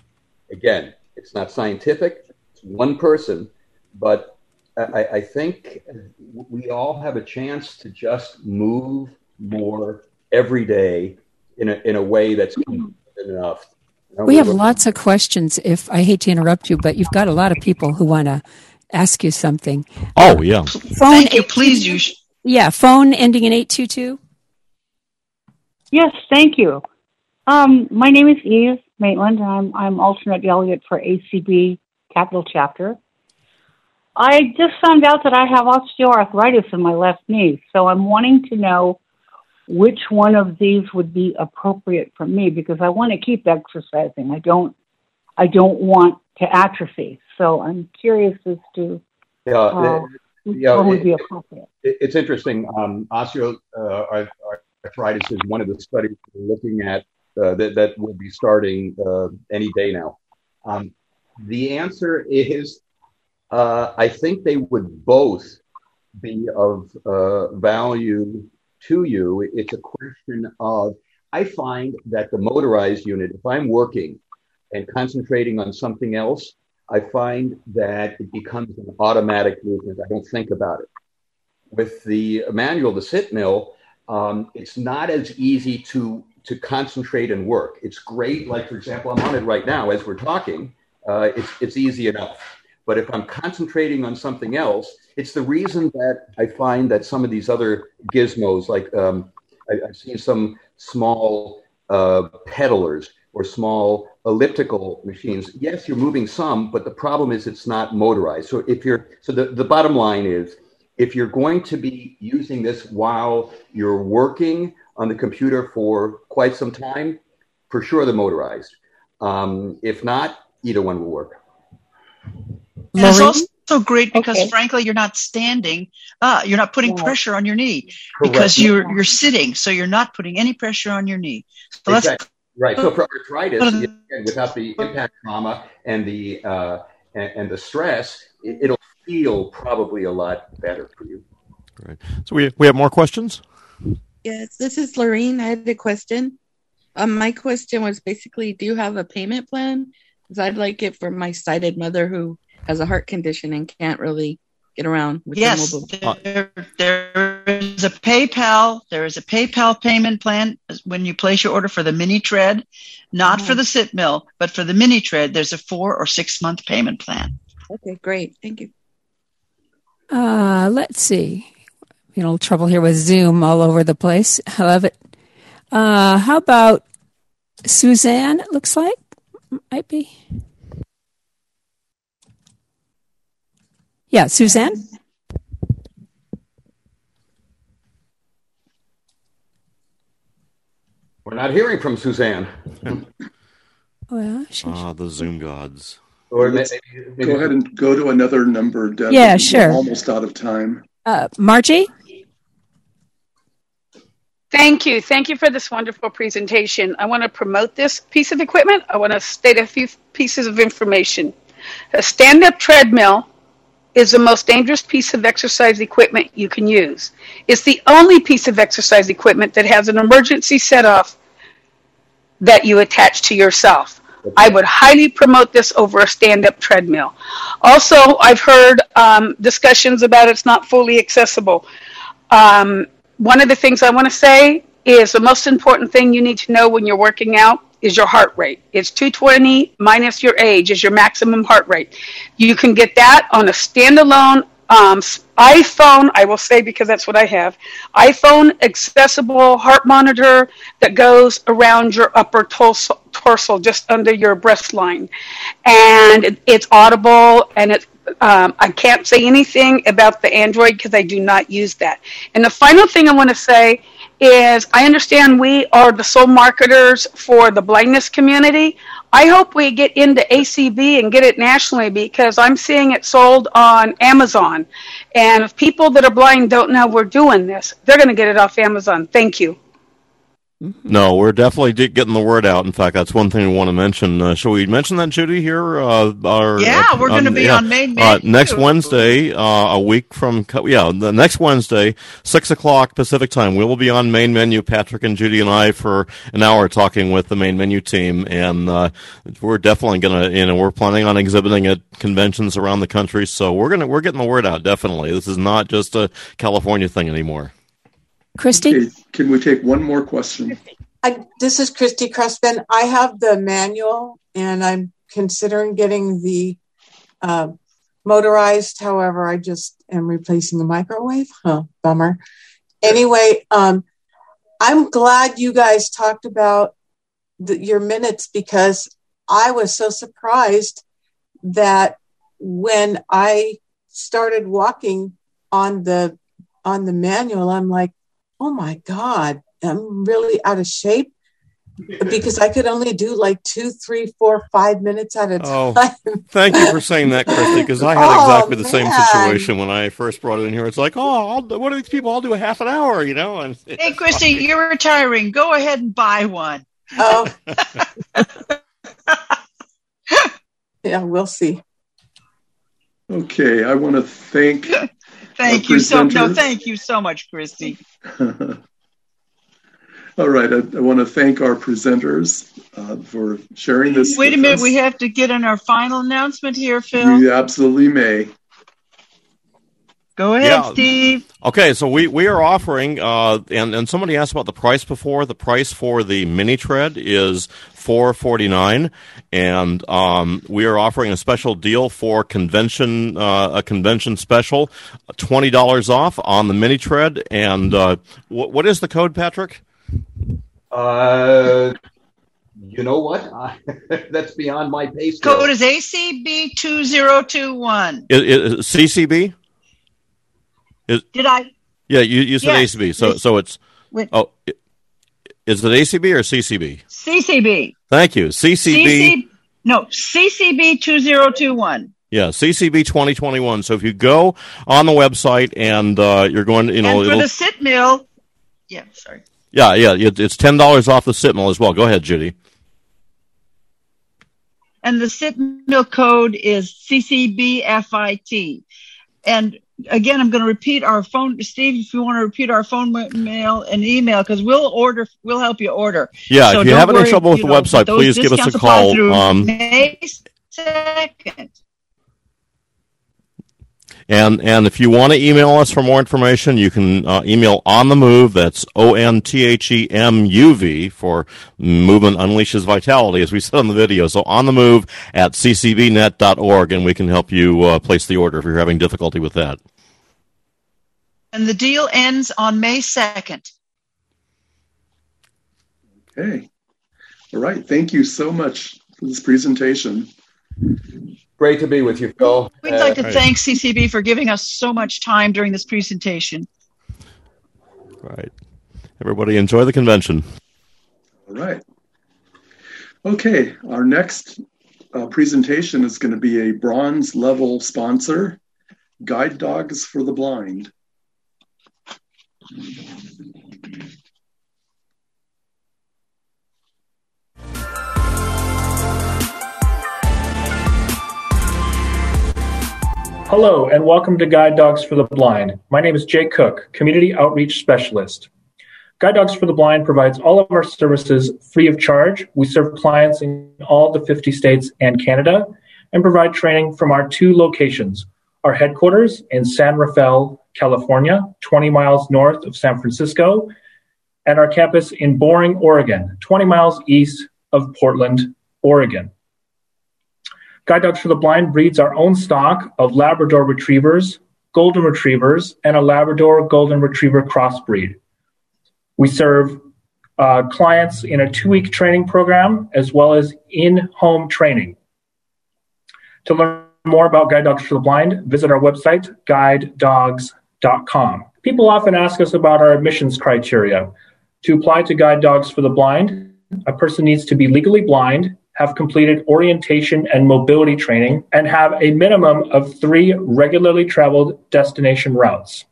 Again, it's not scientific. It's one person, but I, I think we all have a chance to just move more every day in a, in a way that's enough. We have lots of questions. If I hate to interrupt you, but you've got a lot of people who want to ask you something. Oh yeah. Phone Thank you. Please use. Yeah, phone ending in eight two two. Yes, thank you. Um, my name is Eve Maitland, and I'm I'm alternate delegate for ACB Capital Chapter. I just found out that I have osteoarthritis in my left knee, so I'm wanting to know which one of these would be appropriate for me because I want to keep exercising. I don't I don't want to atrophy. So I'm curious as to Yeah, uh, one would be appropriate. It- It's interesting. Um, osteoarthritis is one of the studies we're looking at uh, that, that will be starting uh, any day now. Um, the answer is uh, I think they would both be of uh, value to you. It's a question of, I find that the motorized unit, if I'm working and concentrating on something else, I find that it becomes an automatic movement. I don't think about it with the manual, the sit mill, um, it's not as easy to to concentrate and work. It's great. Like for example, I'm on it right now as we're talking. Uh, it's it's easy enough. But if I'm concentrating on something else, it's the reason that I find that some of these other gizmos, like um, I, I've seen some small uh, pedalers or small elliptical machines. Yes, you're moving some, but the problem is it's not motorized. So if you're so the, the bottom line is if you're going to be using this while you're working on the computer for quite some time, for sure the motorized. Um, if not, either one will work. And it's also great because, Okay. frankly, you're not standing. Uh, you're not putting pressure on your knee Correct. because you're you're sitting, so you're not putting any pressure on your knee. So that's Exactly. Right. So for arthritis, again, without the impact trauma and the uh, and, and the stress, it, it'll feel probably a lot better for you. Right. So we we have more questions. Yes, this is Lorene. I had a question. Um, my question was basically, do you have a payment plan? Because I'd like it for my sighted mother who has a heart condition and can't really get around. With the Yes, mobile- there, there is a PayPal. There is a PayPal payment plan when you place your order for the mini tread, not for the sit mill, but for the mini tread. There's a four or six month payment plan. Okay, great. Thank you. Uh, let's see. You know, trouble here with Zoom all over the place. I love it. Uh, how about Suzanne? It looks like might be. Yeah, Suzanne. We're not hearing from Suzanne. Well, Ah, the Zoom gods. Or maybe- maybe- go ahead and go to another number, Deb. Yeah, We're sure. almost out of time. Uh, Margie. Thank you. Thank you for this wonderful presentation. I want to promote this piece of equipment. I want to state a few pieces of information. A stand up treadmill is the most dangerous piece of exercise equipment you can use. It's the only piece of exercise equipment that has an emergency set off that you attach to yourself. I would highly promote this over a stand up treadmill. Also, I've heard um, discussions about it's not fully accessible. Um, one of the things I want to say is the most important thing you need to know when you're working out is your heart rate. It's 220 minus your age is your maximum heart rate. You can get that on a standalone um, iPhone, I will say because that's what I have. iPhone accessible heart monitor that goes around your upper torso, torso just under your breast line. And it, it's audible and it um, I can't say anything about the Android because I do not use that. And the final thing I want to say is I understand we are the sole marketers for the blindness community. I hope we get into ACB and get it nationally because I'm seeing it sold on Amazon. And if people that are blind don't know we're doing this, they're going to get it off Amazon. Thank you. No, we're definitely getting the word out. In fact, that's one thing we want to mention. Uh, shall we mention that, Judy? Here, uh, our, Yeah, uh, we're gonna um, be on Main uh, Menu. next Wednesday, uh, a week from yeah, the next Wednesday, six o'clock Pacific time. We will be on main menu. Patrick and Judy and I for an hour talking with the main menu team, and uh, we're definitely gonna, you know, we're planning on exhibiting at conventions around the country. So we're gonna we're getting the word out. Definitely, this is not just a California thing anymore. Christy? Okay, can we take one more question? I, this is Christy Crespin. I have the manual and I'm considering getting the uh, motorized. However, I just am replacing the microwave. Huh, bummer. Anyway, um, I'm glad you guys talked about the, your minutes because I was so surprised that when I started walking on the on the manual, I'm like, oh my god, I'm really out of shape because I could only do like two, three, four, five minutes at a Oh, time. thank you for saying that, Christy, because I had Oh, exactly the same situation when I first brought it in here. It's like, oh, I'll, do- what are these people? I'll do a half an hour, you know? And Hey, Christy, you're retiring. Go ahead and buy one. Oh, yeah, we'll see. Okay, I want to thank. Thank you so no, thank you so much, Christy. All right, I, I want to thank our presenters uh, for sharing this. Wait a minute, us. we have to get in our final announcement here, Phil. You absolutely may. Go ahead, Yeah. Steve. Okay, so we, we are offering, uh, and, and somebody asked about the price before. The price for the mini tread is four forty nine, and um, we are offering a special deal for convention uh, a convention special, twenty dollars off on the mini tread. And uh, what what is the code, Patrick? Uh, you know what? I, that's beyond my pay scale. Code is ACB two zero two one. Is, is CCB? Is, Did I? yeah, you, you said Yes. ACB, so so it's Wait. oh, is it ACB or CCB? CCB. Thank you, CCB. CC, no, CCB two zero two one. Yeah, CCB 2021. So if you go on the website and uh, you're going, to, you know, and for the sit mill, yeah, sorry. yeah, yeah, it- it's ten dollars off the sit mill as well. Go ahead, Judy. And the sit mill code is CCBFIT. And again, I'm going to repeat our phone, Steve, if you want to repeat our phone mail and email, because we'll order, we'll help you order. Yeah, So if you have any worry, trouble with the know, website, please give us a call. Um, May 2nd. And and if you want to email us for more information, you can uh, email on the move. That's O N T H E M U V for Movement Unleashes Vitality, as we said on the video. So on the move at ccbnet.org, and we can help you uh, place the order if you're having difficulty with that. And the deal ends on May 2nd. Okay. All right. Thank you so much for this presentation. Great to be with you, Phil. We'd like Uh, to thank CCB for giving us so much time during this presentation. Right. Everybody enjoy the convention. All right. Okay. Our next uh, presentation is going to be a bronze level sponsor Guide Dogs for the Blind. Hello, and welcome to Guide Dogs for the Blind. My name is Jay Cook, Community Outreach Specialist. Guide Dogs for the Blind provides all of our services free of charge. We serve clients in all the 50 states and Canada and provide training from our two locations our headquarters in San Rafael, California, 20 miles north of San Francisco, and our campus in Boring, Oregon, 20 miles east of Portland, Oregon. Guide Dogs for the Blind breeds our own stock of Labrador Retrievers, Golden Retrievers, and a Labrador Golden Retriever crossbreed. We serve uh, clients in a two week training program as well as in home training. To learn more about Guide Dogs for the Blind, visit our website, guidedogs.com. People often ask us about our admissions criteria. To apply to Guide Dogs for the Blind, a person needs to be legally blind, have completed orientation and mobility training and have a minimum of three regularly traveled destination routes.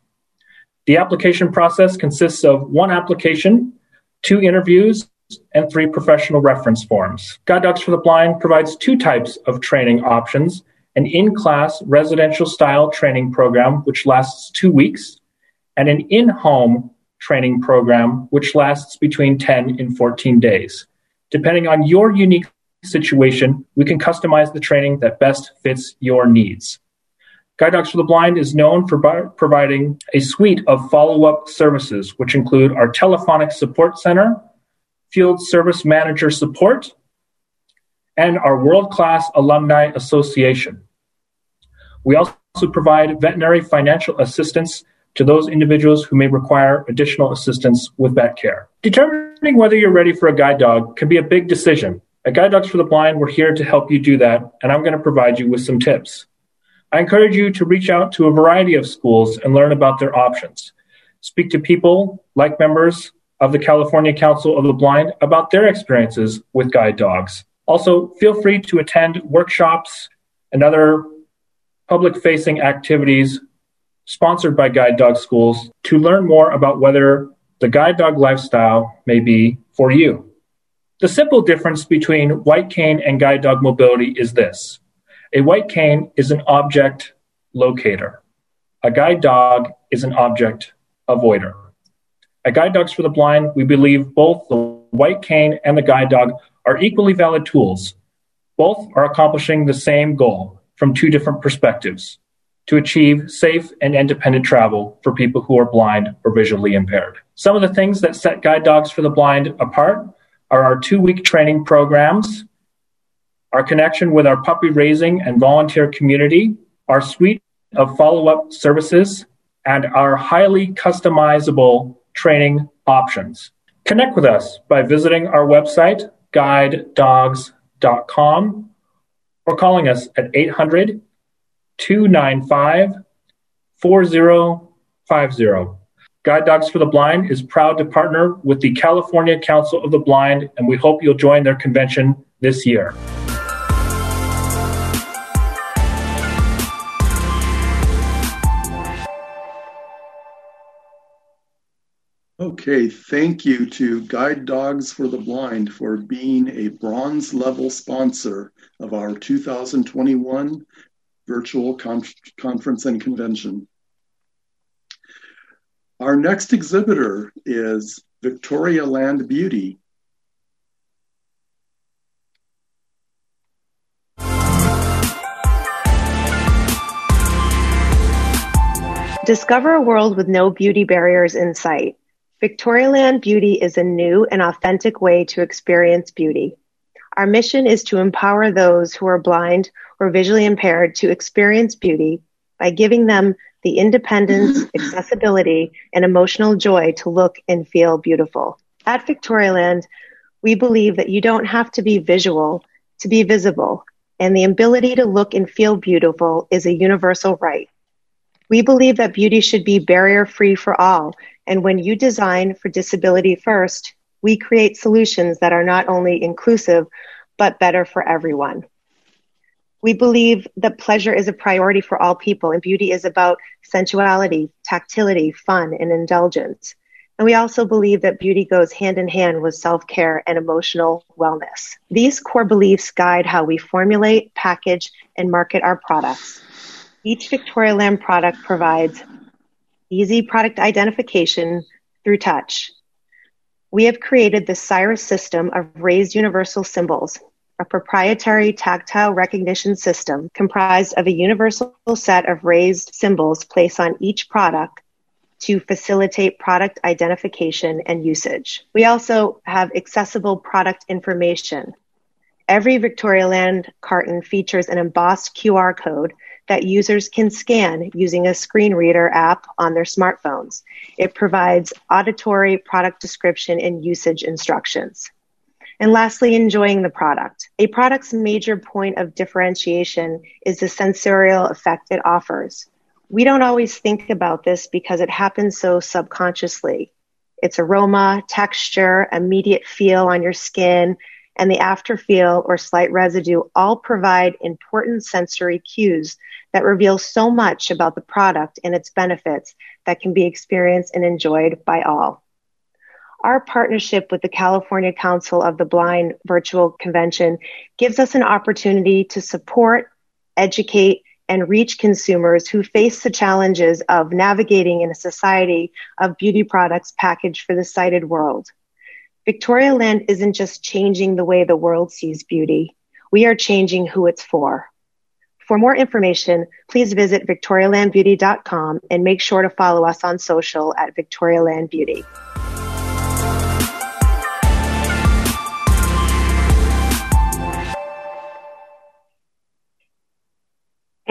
The application process consists of one application, two interviews, and three professional reference forms. Guide Dogs for the Blind provides two types of training options an in class residential style training program, which lasts two weeks, and an in home training program, which lasts between 10 and 14 days. Depending on your unique situation, we can customize the training that best fits your needs. Guide Dogs for the Blind is known for providing a suite of follow up services, which include our telephonic support center, field service manager support, and our world class alumni association. We also provide veterinary financial assistance to those individuals who may require additional assistance with vet care. Determining whether you're ready for a guide dog can be a big decision. At Guide Dogs for the Blind, we're here to help you do that, and I'm going to provide you with some tips. I encourage you to reach out to a variety of schools and learn about their options. Speak to people like members of the California Council of the Blind about their experiences with guide dogs. Also, feel free to attend workshops and other public facing activities sponsored by Guide Dog Schools to learn more about whether the guide dog lifestyle may be for you. The simple difference between white cane and guide dog mobility is this a white cane is an object locator. A guide dog is an object avoider. At Guide Dogs for the Blind, we believe both the white cane and the guide dog are equally valid tools. Both are accomplishing the same goal from two different perspectives to achieve safe and independent travel for people who are blind or visually impaired. Some of the things that set Guide Dogs for the Blind apart are our two week training programs, our connection with our puppy raising and volunteer community, our suite of follow up services, and our highly customizable training options. Connect with us by visiting our website, guidedogs.com, or calling us at 800 295 4050. Guide Dogs for the Blind is proud to partner with the California Council of the Blind, and we hope you'll join their convention this year. Okay, thank you to Guide Dogs for the Blind for being a bronze level sponsor of our 2021 virtual conf- conference and convention. Our next exhibitor is Victorialand Beauty. Discover a world with no beauty barriers in sight. Victorialand Beauty is a new and authentic way to experience beauty. Our mission is to empower those who are blind or visually impaired to experience beauty by giving them the independence, accessibility, and emotional joy to look and feel beautiful. At Victorialand, we believe that you don't have to be visual to be visible, and the ability to look and feel beautiful is a universal right. We believe that beauty should be barrier free for all and when you design for disability first, we create solutions that are not only inclusive, but better for everyone. We believe that pleasure is a priority for all people, and beauty is about sensuality, tactility, fun, and indulgence. And we also believe that beauty goes hand in hand with self care and emotional wellness. These core beliefs guide how we formulate, package, and market our products. Each Victorialand product provides easy product identification through touch. We have created the Cyrus system of raised universal symbols, a proprietary tactile recognition system comprised of a universal set of raised symbols placed on each product to facilitate product identification and usage. We also have accessible product information. Every Victorialand carton features an embossed QR code that users can scan using a screen reader app on their smartphones. It provides auditory product description and usage instructions. And lastly, enjoying the product. A product's major point of differentiation is the sensorial effect it offers. We don't always think about this because it happens so subconsciously. Its aroma, texture, immediate feel on your skin, and the afterfeel or slight residue all provide important sensory cues that reveal so much about the product and its benefits that can be experienced and enjoyed by all. Our partnership with the California Council of the Blind virtual convention gives us an opportunity to support, educate, and reach consumers who face the challenges of navigating in a society of beauty products packaged for the sighted world. Victorialand isn't just changing the way the world sees beauty. We are changing who it's for. For more information, please visit victorialandbeauty.com and make sure to follow us on social at Victorialand Beauty.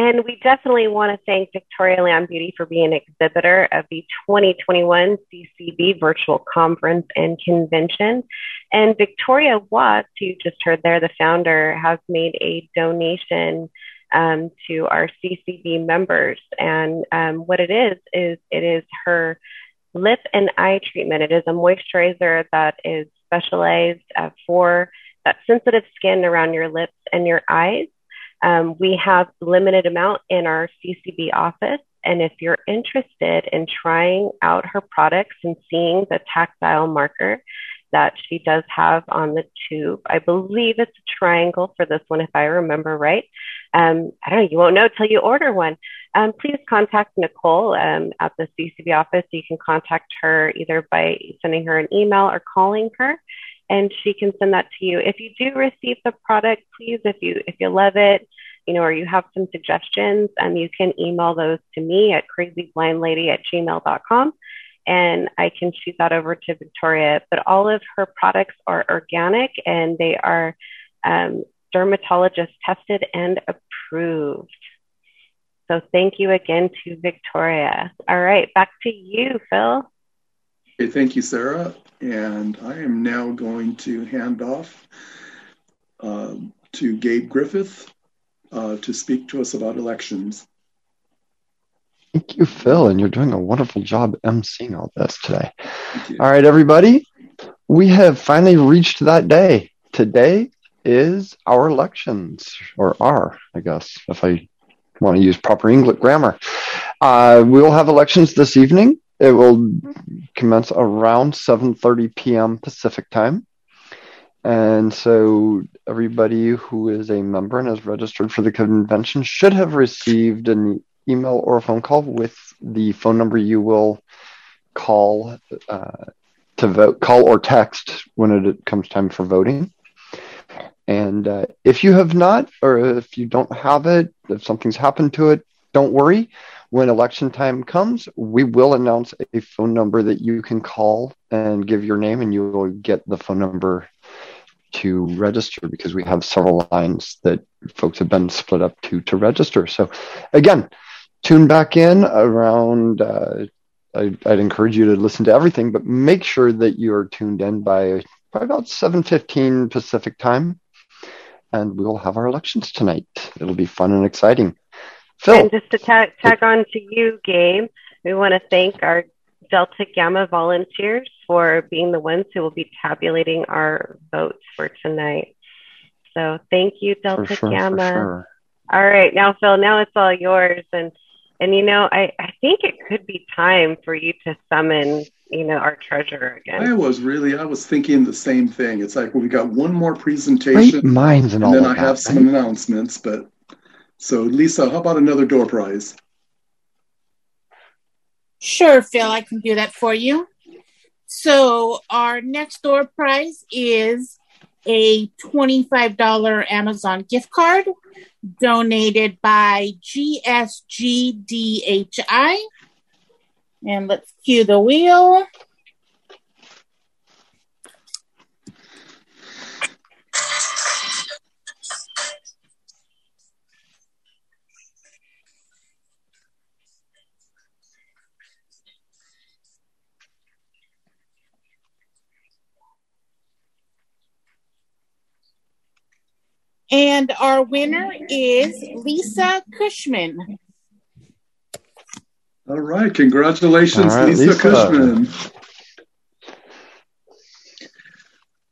And we definitely want to thank Victorialand Beauty for being an exhibitor of the 2021 CCB Virtual Conference and Convention. And Victoria Watts, who you just heard there, the founder, has made a donation um, to our CCB members. And um, what it is, is it is her lip and eye treatment. It is a moisturizer that is specialized uh, for that sensitive skin around your lips and your eyes. Um, we have limited amount in our CCB office. And if you're interested in trying out her products and seeing the tactile marker that she does have on the tube, I believe it's a triangle for this one, if I remember right. Um, I don't know, you won't know till you order one. Um, please contact Nicole um, at the CCB office. You can contact her either by sending her an email or calling her and she can send that to you. If you do receive the product, please, if you if you love it, you know, or you have some suggestions, um, you can email those to me at crazyblindlady at gmail.com and I can shoot that over to Victoria. But all of her products are organic and they are um, dermatologist tested and approved. So thank you again to Victoria. All right, back to you, Phil. Okay, thank you, Sarah. And I am now going to hand off uh, to Gabe Griffith uh, to speak to us about elections. Thank you, Phil, and you're doing a wonderful job emceeing all this today. All right, everybody, we have finally reached that day. Today is our elections, or are, I guess, if I want to use proper English grammar. Uh, we will have elections this evening. It will commence around 7:30 p.m. Pacific time. And so everybody who is a member and is registered for the convention should have received an email or a phone call with the phone number you will call uh, to vote, call or text when it comes time for voting. And uh, if you have not, or if you don't have it, if something's happened to it, don't worry. When election time comes, we will announce a phone number that you can call and give your name, and you will get the phone number to register because we have several lines that folks have been split up to to register. So, again, tune back in around. Uh, I, would encourage you to listen to everything, but make sure that you are tuned in by by about seven fifteen Pacific time, and we will have our elections tonight. It'll be fun and exciting. Phil. And just to tag, tag on to you, Gabe, we want to thank our Delta Gamma volunteers for being the ones who will be tabulating our votes for tonight. So thank you, Delta sure, Gamma. Sure. All right, now Phil, now it's all yours. And and you know, I, I think it could be time for you to summon, you know, our treasurer again. I was really, I was thinking the same thing. It's like well, we got one more presentation, Great minds and, and all then that, I have some right? announcements. But so, Lisa, how about another door prize? Sure, Phil, I can do that for you. So our next door prize is a $25 Amazon gift card donated by GSGDHI. And let's cue the wheel. And our winner is Lisa Cushman. All right, congratulations, All right, Lisa, Lisa. Cushman.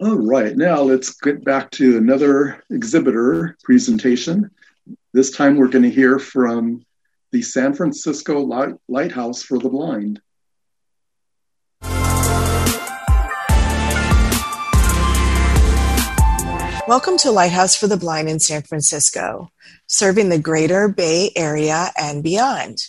All right, now let's get back to another exhibitor presentation. This time we're going to hear from the San Francisco Lighthouse for the Blind. Welcome to Lighthouse for the Blind in San Francisco, serving the greater Bay Area and beyond.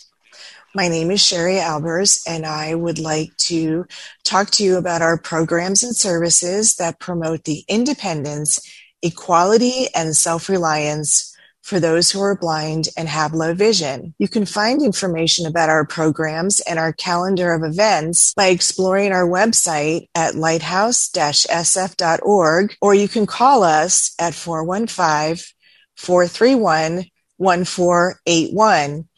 My name is Sherry Albers, and I would like to talk to you about our programs and services that promote the independence, equality, and self reliance for those who are blind and have low vision. You can find information about our programs and our calendar of events by exploring our website at lighthouse-sf.org, or you can call us at 415 431 1481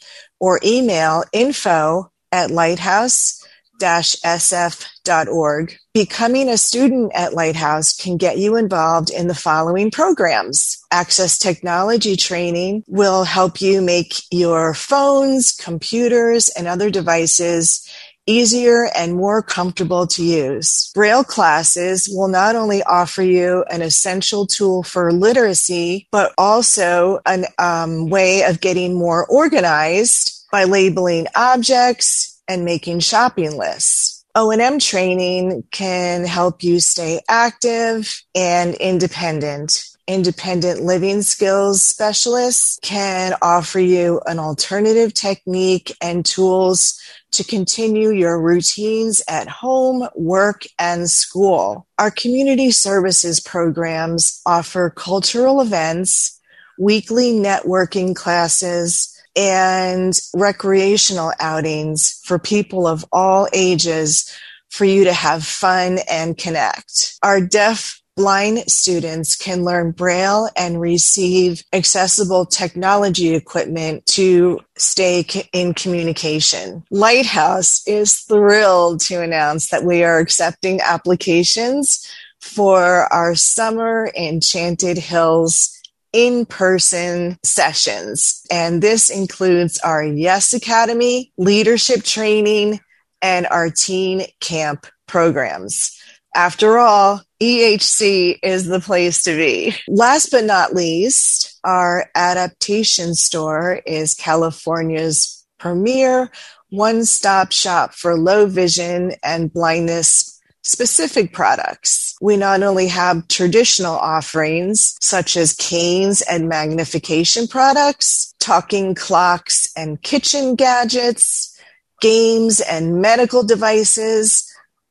or email info at lighthouse sf.org. Becoming a student at Lighthouse can get you involved in the following programs. Access technology training will help you make your phones, computers, and other devices easier and more comfortable to use. Braille classes will not only offer you an essential tool for literacy, but also a um, way of getting more organized by labeling objects, and making shopping lists. O&M training can help you stay active and independent. Independent living skills specialists can offer you an alternative technique and tools to continue your routines at home, work, and school. Our community services programs offer cultural events, weekly networking classes, and recreational outings for people of all ages for you to have fun and connect. Our deaf blind students can learn Braille and receive accessible technology equipment to stay in communication. Lighthouse is thrilled to announce that we are accepting applications for our summer Enchanted Hills in person sessions. And this includes our Yes Academy, leadership training, and our teen camp programs. After all, EHC is the place to be. Last but not least, our adaptation store is California's premier one stop shop for low vision and blindness specific products. We not only have traditional offerings such as canes and magnification products, talking clocks and kitchen gadgets, games and medical devices,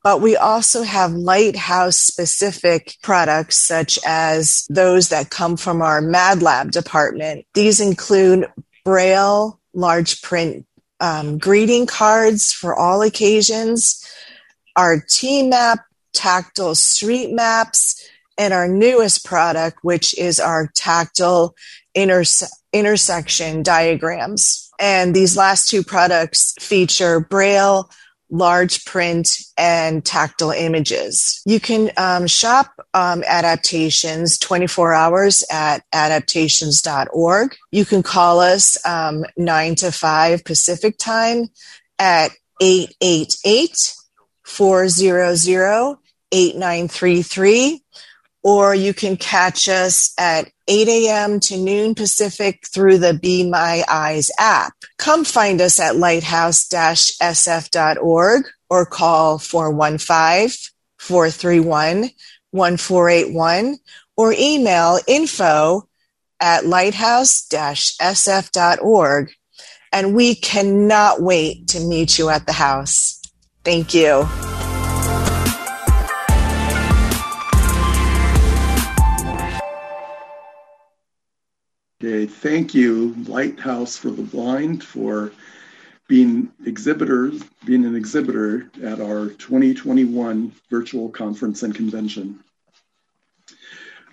but we also have lighthouse specific products such as those that come from our Mad Lab department. These include Braille large print um, greeting cards for all occasions, our T-Map tactile street maps, and our newest product, which is our tactile interse- intersection diagrams. And these last two products feature Braille, large print, and tactile images. You can um, shop um, adaptations 24 hours at adaptations.org. You can call us um, 9 to 5 Pacific time at 888 400 8933, or you can catch us at 8 a.m. to noon Pacific through the Be My Eyes app. Come find us at lighthouse-sf.org or call 415 431 1481 or email info at lighthouse-sf.org. And we cannot wait to meet you at the house. Thank you. Okay, thank you, Lighthouse for the Blind, for being exhibitors, being an exhibitor at our 2021 virtual conference and convention.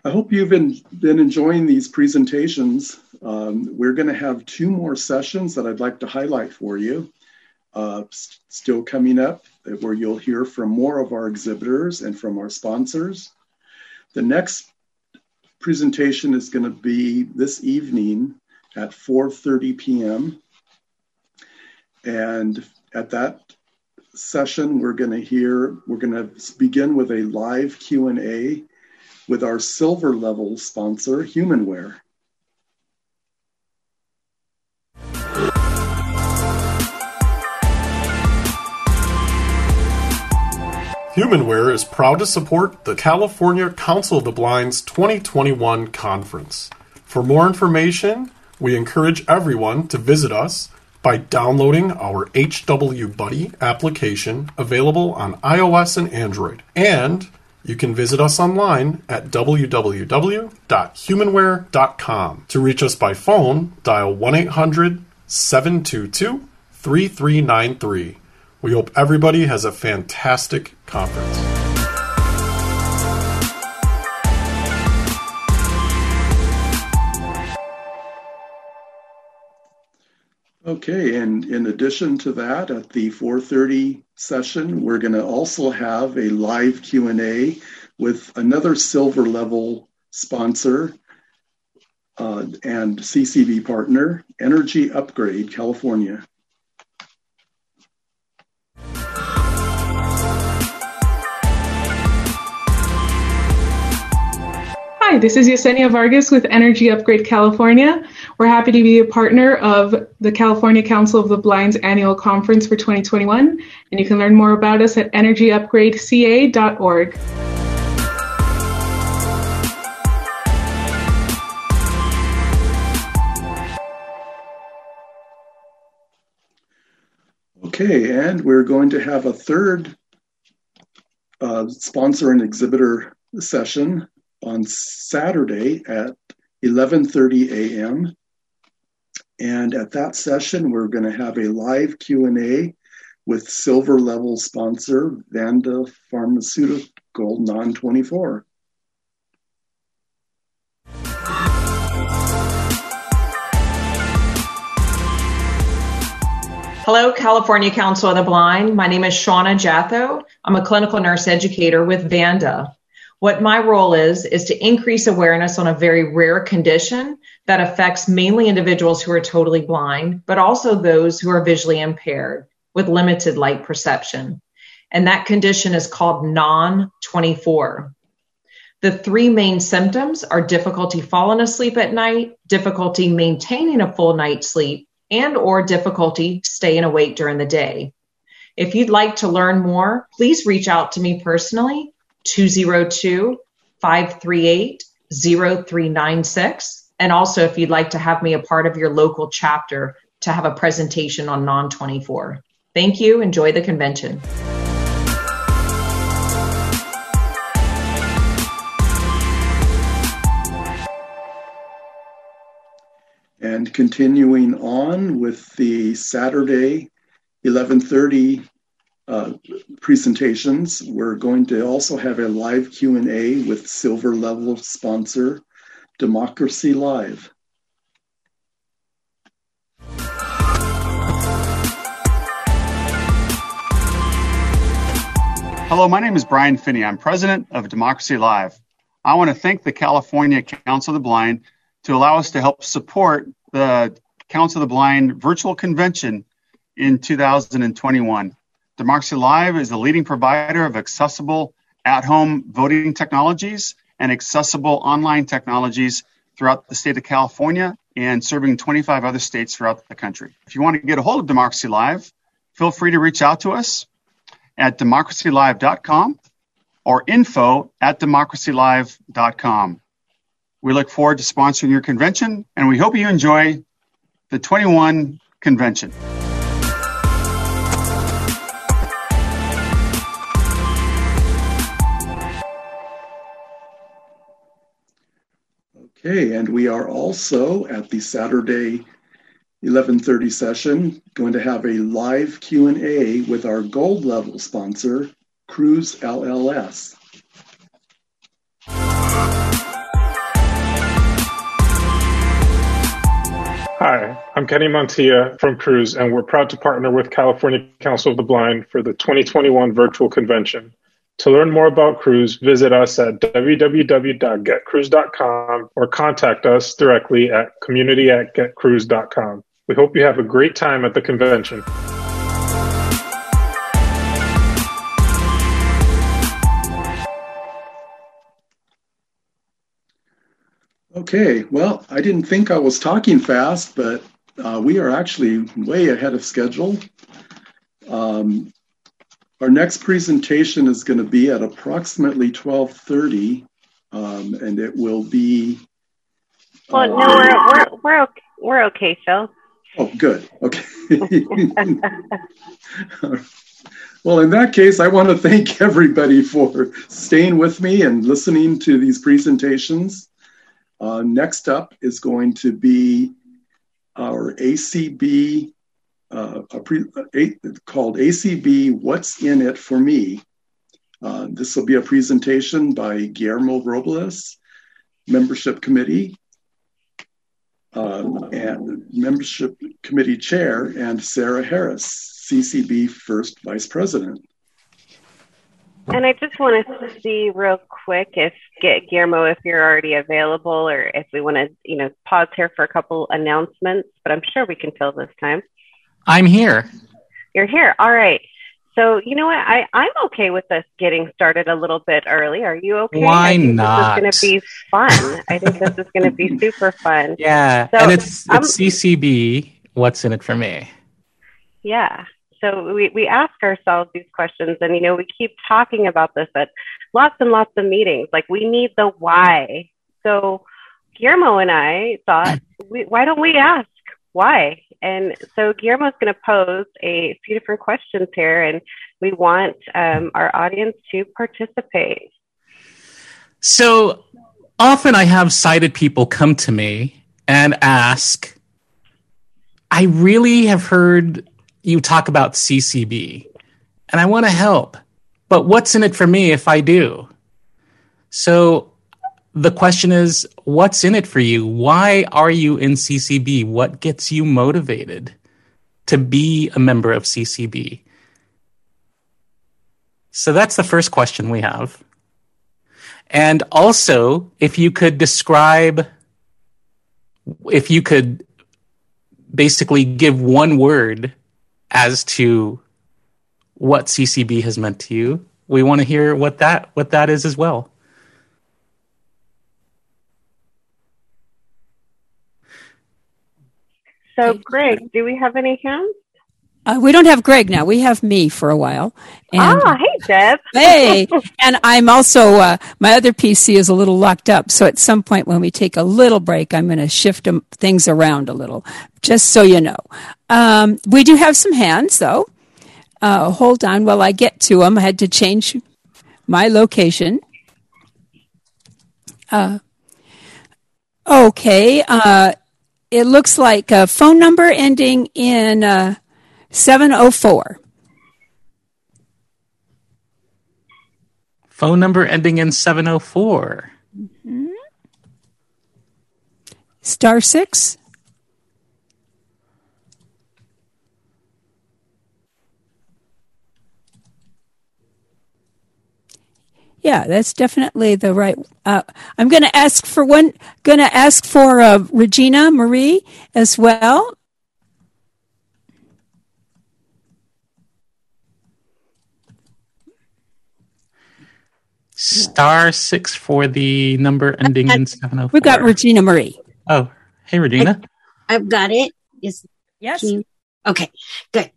I hope you've been, been enjoying these presentations. Um, we're going to have two more sessions that I'd like to highlight for you uh, still coming up where you'll hear from more of our exhibitors and from our sponsors. The next presentation is going to be this evening at 4.30 p.m. And at that session, we're going to hear, we're going to begin with a live Q&A with our silver level sponsor, Humanware. Humanware is proud to support the California Council of the Blind's 2021 conference. For more information, we encourage everyone to visit us by downloading our HW Buddy application available on iOS and Android. And you can visit us online at www.humanware.com. To reach us by phone, dial 1 800 722 3393. We hope everybody has a fantastic conference. Okay, and in addition to that, at the 4:30 session, we're going to also have a live Q&A with another silver level sponsor uh, and CCB partner, Energy Upgrade California. Hi, this is Yesenia Vargas with Energy Upgrade California. We're happy to be a partner of the California Council of the Blind's annual conference for 2021, and you can learn more about us at energyupgradeca.org. Okay, and we're going to have a third uh, sponsor and exhibitor session on Saturday at 11:30 a.m. And at that session, we're going to have a live Q&A with silver level sponsor Vanda Pharmaceutical Non 24. Hello, California Council of the Blind. My name is Shauna Jatho. I'm a clinical nurse educator with Vanda. What my role is, is to increase awareness on a very rare condition that affects mainly individuals who are totally blind, but also those who are visually impaired with limited light perception. And that condition is called non 24. The three main symptoms are difficulty falling asleep at night, difficulty maintaining a full night's sleep, and or difficulty staying awake during the day. If you'd like to learn more, please reach out to me personally 202 538 0396. And also, if you'd like to have me a part of your local chapter to have a presentation on non 24. Thank you. Enjoy the convention. And continuing on with the Saturday 11:30 uh, presentations. We're going to also have a live Q&A with silver level sponsor Democracy Live. Hello, my name is Bryan Finney. I'm president of Democracy Live. I want to thank the California Council of the Blind to allow us to help support the Council of the Blind virtual convention in 2021. Democracy Live is the leading provider of accessible at home voting technologies and accessible online technologies throughout the state of California and serving 25 other states throughout the country. If you want to get a hold of Democracy Live, feel free to reach out to us at democracylive.com or info at democracylive.com. We look forward to sponsoring your convention and we hope you enjoy the 21 convention. Okay, and we are also at the Saturday 11:30 session going to have a live Q&A with our gold level sponsor, Cruise LLC. Hi, I'm Kenny Montilla from Cruise, and we're proud to partner with California Council of the Blind for the 2021 virtual convention. To learn more about Cruise, visit us at www.getcruise.com or contact us directly at community at getcruise.com. We hope you have a great time at the convention. Okay, well, I didn't think I was talking fast, but uh, we are actually way ahead of schedule. Um, our next presentation is going to be at approximately 1230, um, and it will be... Well, no, we're, we're, we're, okay, we're okay, Phil. Oh, good. Okay. well, in that case, I want to thank everybody for staying with me and listening to these presentations. Uh, next up is going to be our ACB, uh, pre, a, called ACB What's in It for Me. Uh, this will be a presentation by Guillermo Robles, Membership Committee, um, and Membership Committee Chair, and Sarah Harris, CCB First Vice President. And I just want to see real quick if Guillermo, if you're already available, or if we want to, you know, pause here for a couple announcements. But I'm sure we can fill this time. I'm here. You're here. All right. So you know what? I I'm okay with us getting started a little bit early. Are you okay? Why not? This is going to be fun. I think this is going to be super fun. Yeah, So, and it's um, it's CCB. What's in it for me? Yeah. So we, we ask ourselves these questions, and you know, we keep talking about this at lots and lots of meetings. Like, we need the why. So Guillermo and I thought, we, why don't we ask why? And so Guillermo is going to pose a few different questions here, and we want um, our audience to participate. So often I have sighted people come to me and ask, I really have heard you talk about CCB and I want to help, but what's in it for me if I do? So the question is, what's in it for you? Why are you in CCB? What gets you motivated to be a member of CCB? So that's the first question we have. And also, if you could describe, if you could basically give one word as to what CCB has meant to you, we want to hear what that what that is as well. So, Greg, do we have any hands? Uh, we don't have Greg now. We have me for a while. And, ah, hey, Deb. hey, and I'm also uh, my other PC is a little locked up. So at some point when we take a little break, I'm going to shift things around a little, just so you know. Um, we do have some hands though. Uh, hold on while I get to them. I had to change my location. Uh, okay. It looks like a phone number ending in uh, 704. Phone number ending in 704. Star six. Yeah, that's definitely the right. Uh, I'm going to ask for one. Going to ask for uh, Regina Marie as well. Star six for the number ending in 704. We got Regina Marie. Oh, hey, Regina. I've got it. Is yes. can you- okay, good.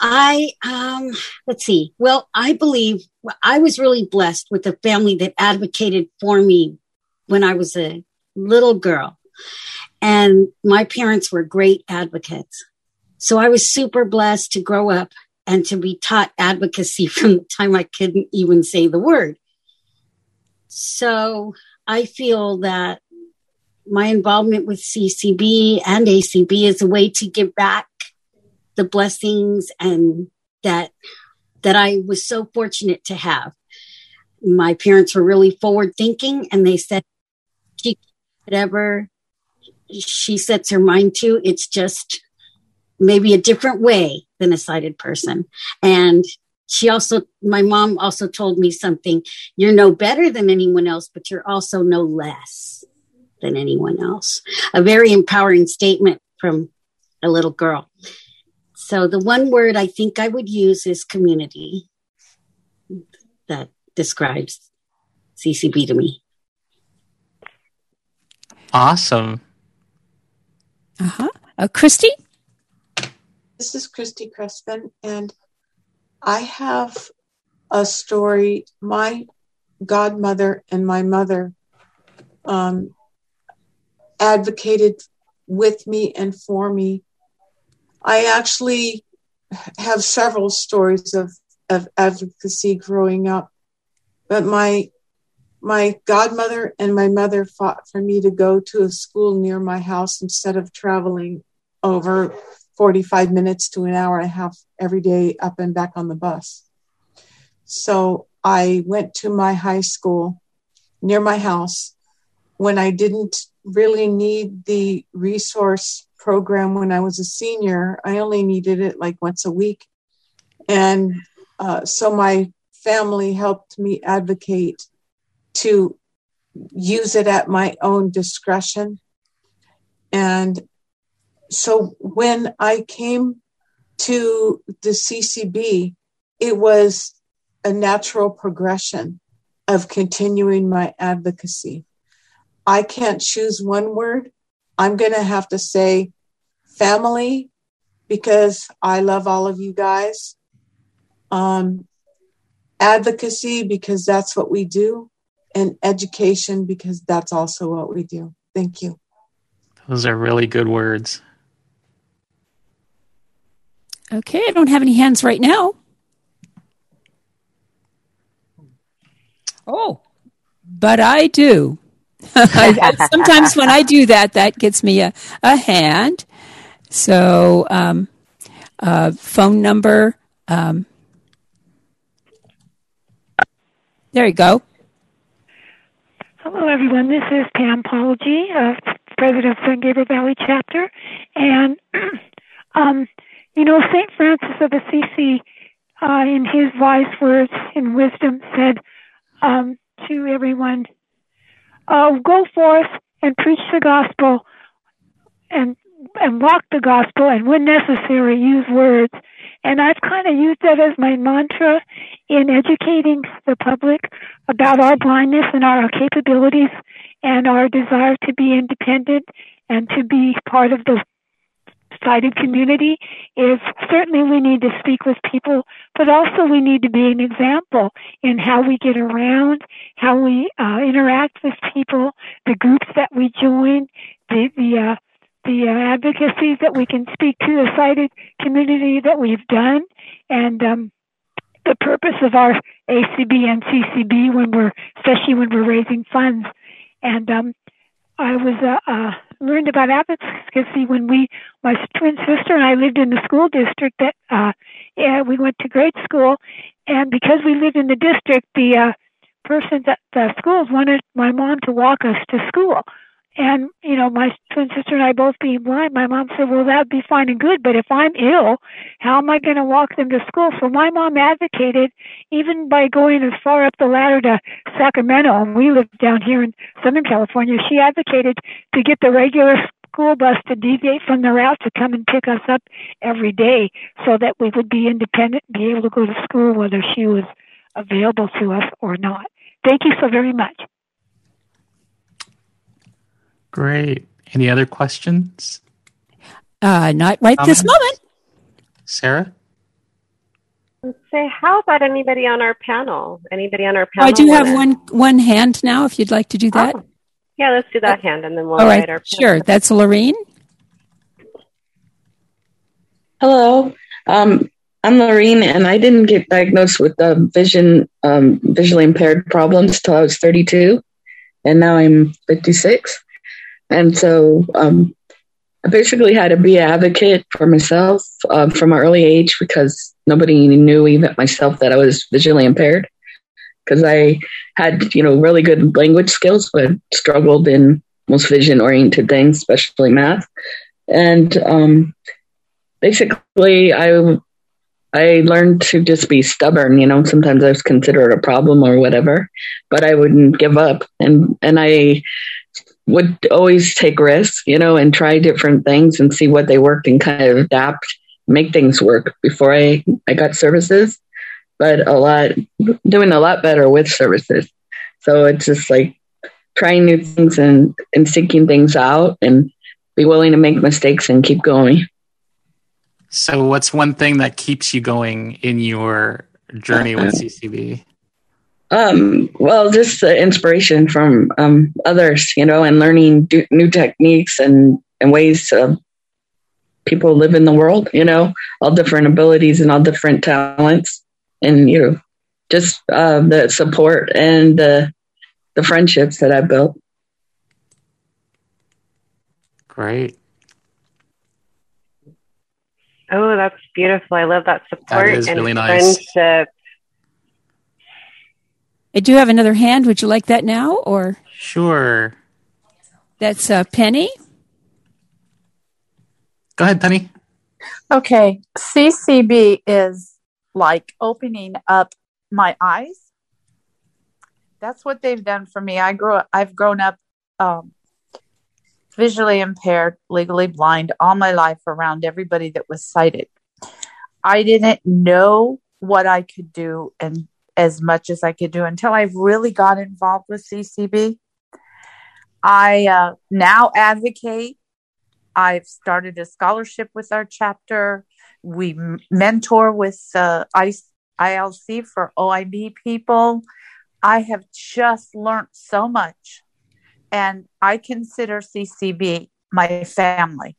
I um let's see. Well, I believe I was really blessed with a family that advocated for me when I was a little girl. And my parents were great advocates. So I was super blessed to grow up and to be taught advocacy from the time I couldn't even say the word. So I feel that my involvement with CCB and ACB is a way to give back the blessings and that that I was so fortunate to have. My parents were really forward thinking and they said she whatever she sets her mind to, it's just maybe a different way than a sighted person. And she also, my mom also told me something you're no better than anyone else, but you're also no less than anyone else. A very empowering statement from a little girl. So the one word I think I would use is community that describes CCB to me. Awesome. Uh-huh. Uh, Christy? This is Christy Crespin, and I have a story. My godmother and my mother um, advocated with me and for me. I actually have several stories of, of advocacy growing up, but my my godmother and my mother fought for me to go to a school near my house instead of traveling over 45 minutes to an hour and a half every day up and back on the bus. So I went to my high school near my house when I didn't really need the resource program when I was a senior. I only needed it like once a week. And uh, so my family helped me advocate to use it at my own discretion. And so when I came to the CCB, it was a natural progression of continuing my advocacy. I can't choose one word. I'm going to have to say family because I love all of you guys. Um, advocacy because that's what we do, and education because that's also what we do. Thank you. Those are really good words. Okay, I don't have any hands right now. Oh, but I do. Sometimes when I do that, that gets me a, a hand. So, um, uh, phone number. Um, there you go. Hello, everyone. This is Pam Paulogy, uh, president of San Gabriel Valley chapter. And, um, you know, St. Francis of Assisi, uh, in his wise words and wisdom, said um, to everyone, uh, go forth and preach the gospel and and walk the gospel and when necessary use words. And i've kind of used that as my mantra in educating the public about our blindness and our capabilities and our desire to be independent and to be part of the sighted community is certainly we need to speak with people, but also we need to be an example in how we get around, how we uh, interact with people, the groups that we join, the the uh, the uh, advocacies that we can speak to, the sighted community that we've done, and um, the purpose of our ACB and CCB when we're, especially when we're raising funds. And um, I was uh, uh, learned about advocacy when we, my twin sister and I lived in the school district that uh, yeah, we went to grade school, and because we lived in the district, the uh, person at the schools wanted my mom to walk us to school. And, you know, my twin sister and I both being blind, my mom said, well, that'd be fine and good, but if I'm ill, how am I going to walk them to school? So my mom advocated, even by going as far up the ladder to Sacramento, and we live down here in Southern California, she advocated to get the regular school bus to deviate from the route to come and pick us up every day so that we would be independent and be able to go to school whether she was available to us or not. Thank you so very much. Great. Any other questions? Uh, not right this moment. Sarah? Let's say, how about anybody on our panel? Anybody on our Oh, panel? I do have one one hand now. If you'd like to do that. Oh, Yeah, let's do that hand and then we'll All invite right. our Sure. That's Lorene. Hello, um, I'm Lorene, and I didn't get diagnosed with uh, vision, um, visually impaired problems till I was 32, and now I'm 56. And so um, I basically had to be an advocate for myself um, from an early age because nobody knew, even myself, that I was visually impaired. Because I had, you know, really good language skills, but struggled in most vision-oriented things, especially math. And um, basically, I I learned to just be stubborn. You know, sometimes I was considered a problem or whatever, but I wouldn't give up, and and I would always take risks, you know, and try different things and see what they worked and kind of adapt, make things work before I I got services. But a lot doing a lot better with services. So it's just like trying new things and, and seeking things out and be willing to make mistakes and keep going. So, what's one thing that keeps you going in your journey with uh-huh. CCB? Um, well, just the inspiration from um, others, you know, and learning do, new techniques and, and ways to people live in the world, you know, all different abilities and all different talents. And, you know, just uh, the support and the, the friendships that I built. Great. Oh, that's beautiful. I love that support That is and really nice. friendship. I do have another hand. Would you like that now, or Sure. that's uh, Penny? Go ahead, Penny. Okay, CCB is like opening up my eyes. That's what they've done for me. I grew up, I've grown up um, visually impaired, legally blind all my life around everybody that was sighted. I didn't know what I could do and as much as I could do until I really got involved with CCB. I uh, now advocate. I've started a scholarship with our chapter. We mentor with uh, ILC for OIB people. I have just learned so much. And I consider CCB my family,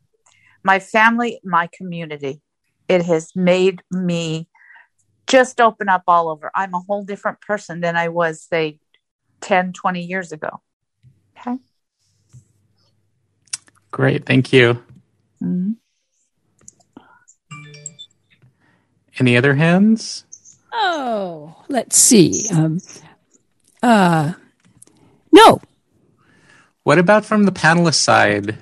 my family, my community. It has made me just open up all over. I'm a whole different person than I was, say, 10, 20 years ago. Okay. Great. Thank you. Mhm. Any other hands? Oh, let's see. Um, uh, no. What about from the panelist side?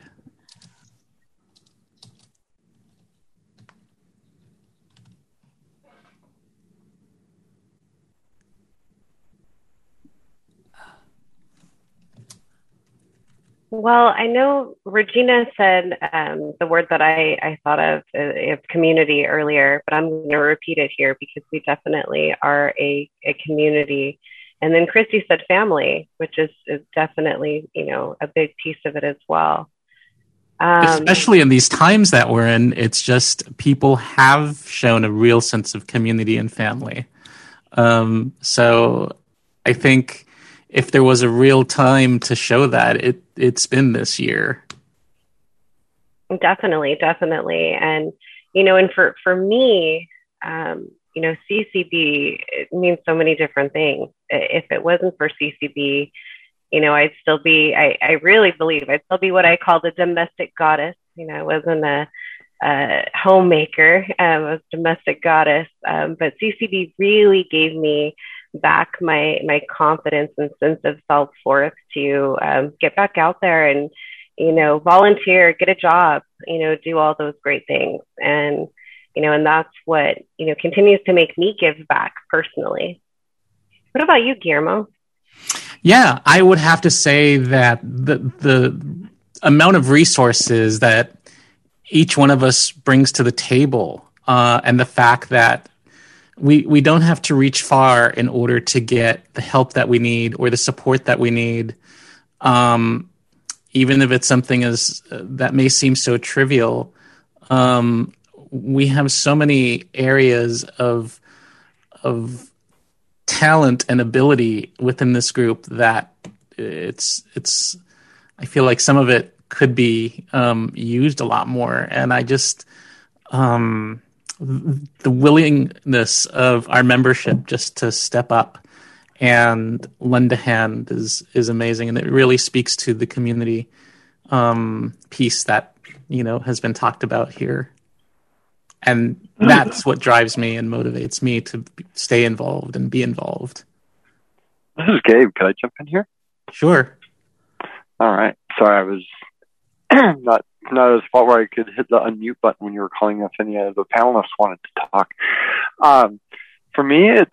Well, I know Regina said um, the word that I, I thought of uh, of community earlier, but I'm going to repeat it here because we definitely are a, a community. And then Christy said family, which is, is definitely, you know, a big piece of it as well. Um, Especially in these times that we're in, it's just people have shown a real sense of community and family. Um, so I think if there was a real time to show that, it it's been this year. Definitely, definitely. And, you know, and for, for me, um, you know, CCB means so many different things. If it wasn't for CCB, you know, I'd still be, I, I really believe I'd still be what I call the domestic goddess. You know, I wasn't a, a homemaker, um, I was domestic goddess. Um, but CCB really gave me back my, my confidence and sense of self worth to um, get back out there and, you know, volunteer, get a job, you know, do all those great things. And, you know, and that's what, you know, continues to make me give back personally. What about you, Guillermo? Yeah, I would have to say that the the amount of resources that each one of us brings to the table, uh, and the fact that we we don't have to reach far in order to get the help that we need or the support that we need, um, even if it's something as uh, that may seem so trivial. Um, we have so many areas of of talent and ability within this group that it's it's I feel like some of it could be um, used a lot more, and I just um, the willingness of our membership just to step up and lend a hand is is amazing, and it really speaks to the community um, piece that you know has been talked about here, and that's what drives me and motivates me to stay involved and be involved. This is Gabe. Can I jump in here? Sure. All right. Sorry, I was not not a spot where I could hit the unmute button when you were calling if any of the panelists wanted to talk. Um, for me, it's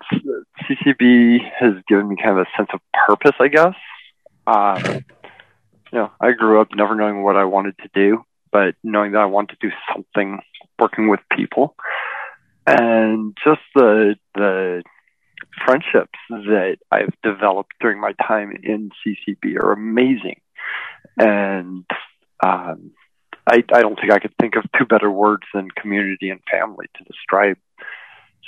CCB has given me kind of a sense of purpose, I guess. Um, you know, I grew up never knowing what I wanted to do, but knowing that I want to do something working with people, and just the the friendships that I've developed during my time in CCB are amazing. And um, I, I don't think I could think of two better words than community and family to describe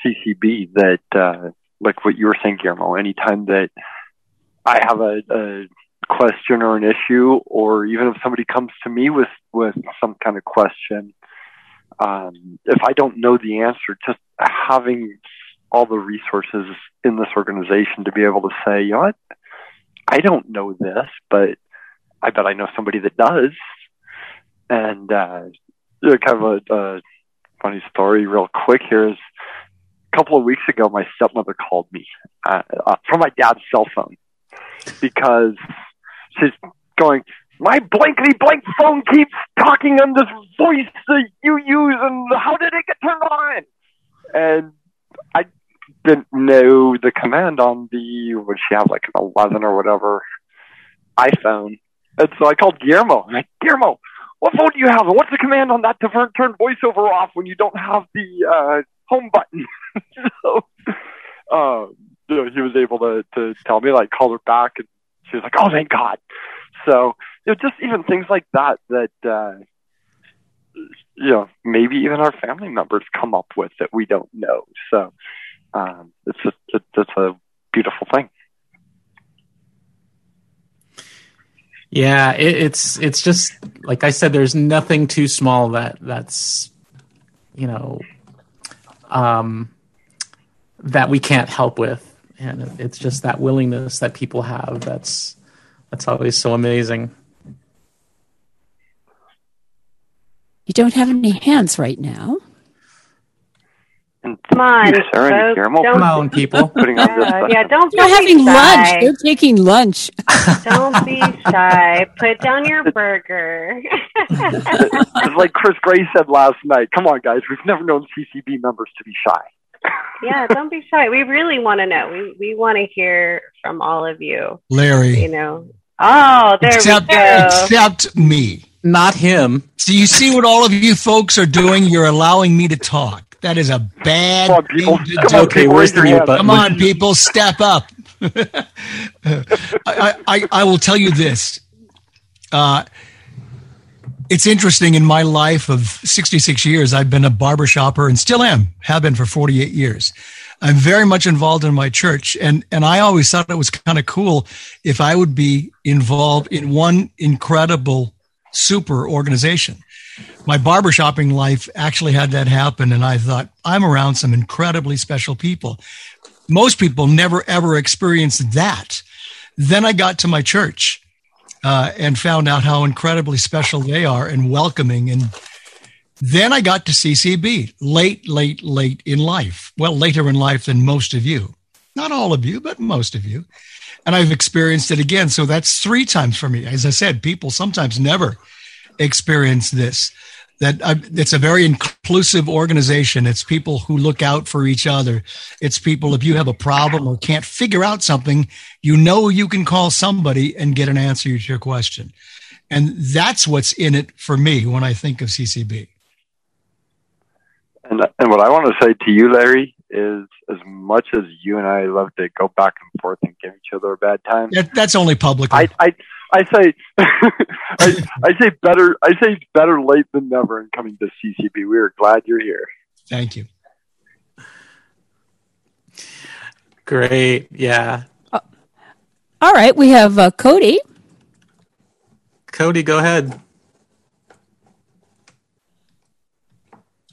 CCB. That, uh, like what you were saying, Guillermo, anytime that I have a, a question or an issue, or even if somebody comes to me with, with some kind of question, um, if I don't know the answer, just having all the resources in this organization to be able to say, you know what, I don't know this, but I bet I know somebody that does. And uh, kind of a, a funny story, real quick here is a couple of weeks ago, my stepmother called me uh, uh, from my dad's cell phone because she's going, my blankety blank phone keeps talking on this voice that you use, and how did it get turned on? And I didn't know the command on the, would she have like an 11 or whatever iPhone? And so I called Guillermo. I'm like, Guillermo, what phone do you have? And what's the command on that to turn, voiceover off when you don't have the uh, home button? so, uh, you know, he was able to, to tell me, like, call her back, and she was like, oh, thank God. So, you know, just even things like that, that, uh, you know, maybe even our family members come up with that we don't know. So, um, it's just, it's a beautiful thing. Yeah, it, it's it's just like I said. There's nothing too small that that's you know um, that we can't help with, and it's just that willingness that people have. That's that's always so amazing. You don't have any hands right now. Come on, Sarah and folks, Guillermo, don't- Come on, people. putting on this Yeah, yeah, don't be They're having shy. lunch. They're taking lunch. Don't be shy. Put down your burger. it's like Chris Gray said last night. Come on, guys. We've never known CCB members to be shy. yeah, don't be shy. We really want to know. We we want to hear from all of you. Larry. You know. Oh, there except, we go. except me. Not him. So you see what all of you folks are doing? You're allowing me to talk. That is a bad Come on, people. thing to Come do. on, Okay, people, where's the your your button? Come on, people, step up. I, I, I will tell you this. Uh, it's interesting in my life of 66 years, I've been a barber shopper and still am, have been for 48 years. I'm very much involved in my church. And, and I always thought it was kind of cool if I would be involved in one incredible super organization. My barber shopping life actually had that happen. And I thought, I'm around some incredibly special people. Most people never ever experienced that. Then I got to my church uh, and found out how incredibly special they are and welcoming. And then I got to CCB late, late, late in life. Well, later in life than most of you. Not all of you, but most of you. And I've experienced it again. So that's three times for me. As I said, people sometimes never experience this. That I, it's a very inclusive organization. It's people who look out for each other. It's people, if you have a problem or can't figure out something, you know you can call somebody and get an answer to your question. And that's what's in it for me when I think of CCB. And and what I want to say to you, Larry, is as much as you and I love to go back and forth and give each other a bad time, That, that's only public. I I I say I, I say better I say better late than never in coming to CCB. We are glad you're here. Thank you. Great. Yeah. All right, we have uh, Cody. Cody, go ahead.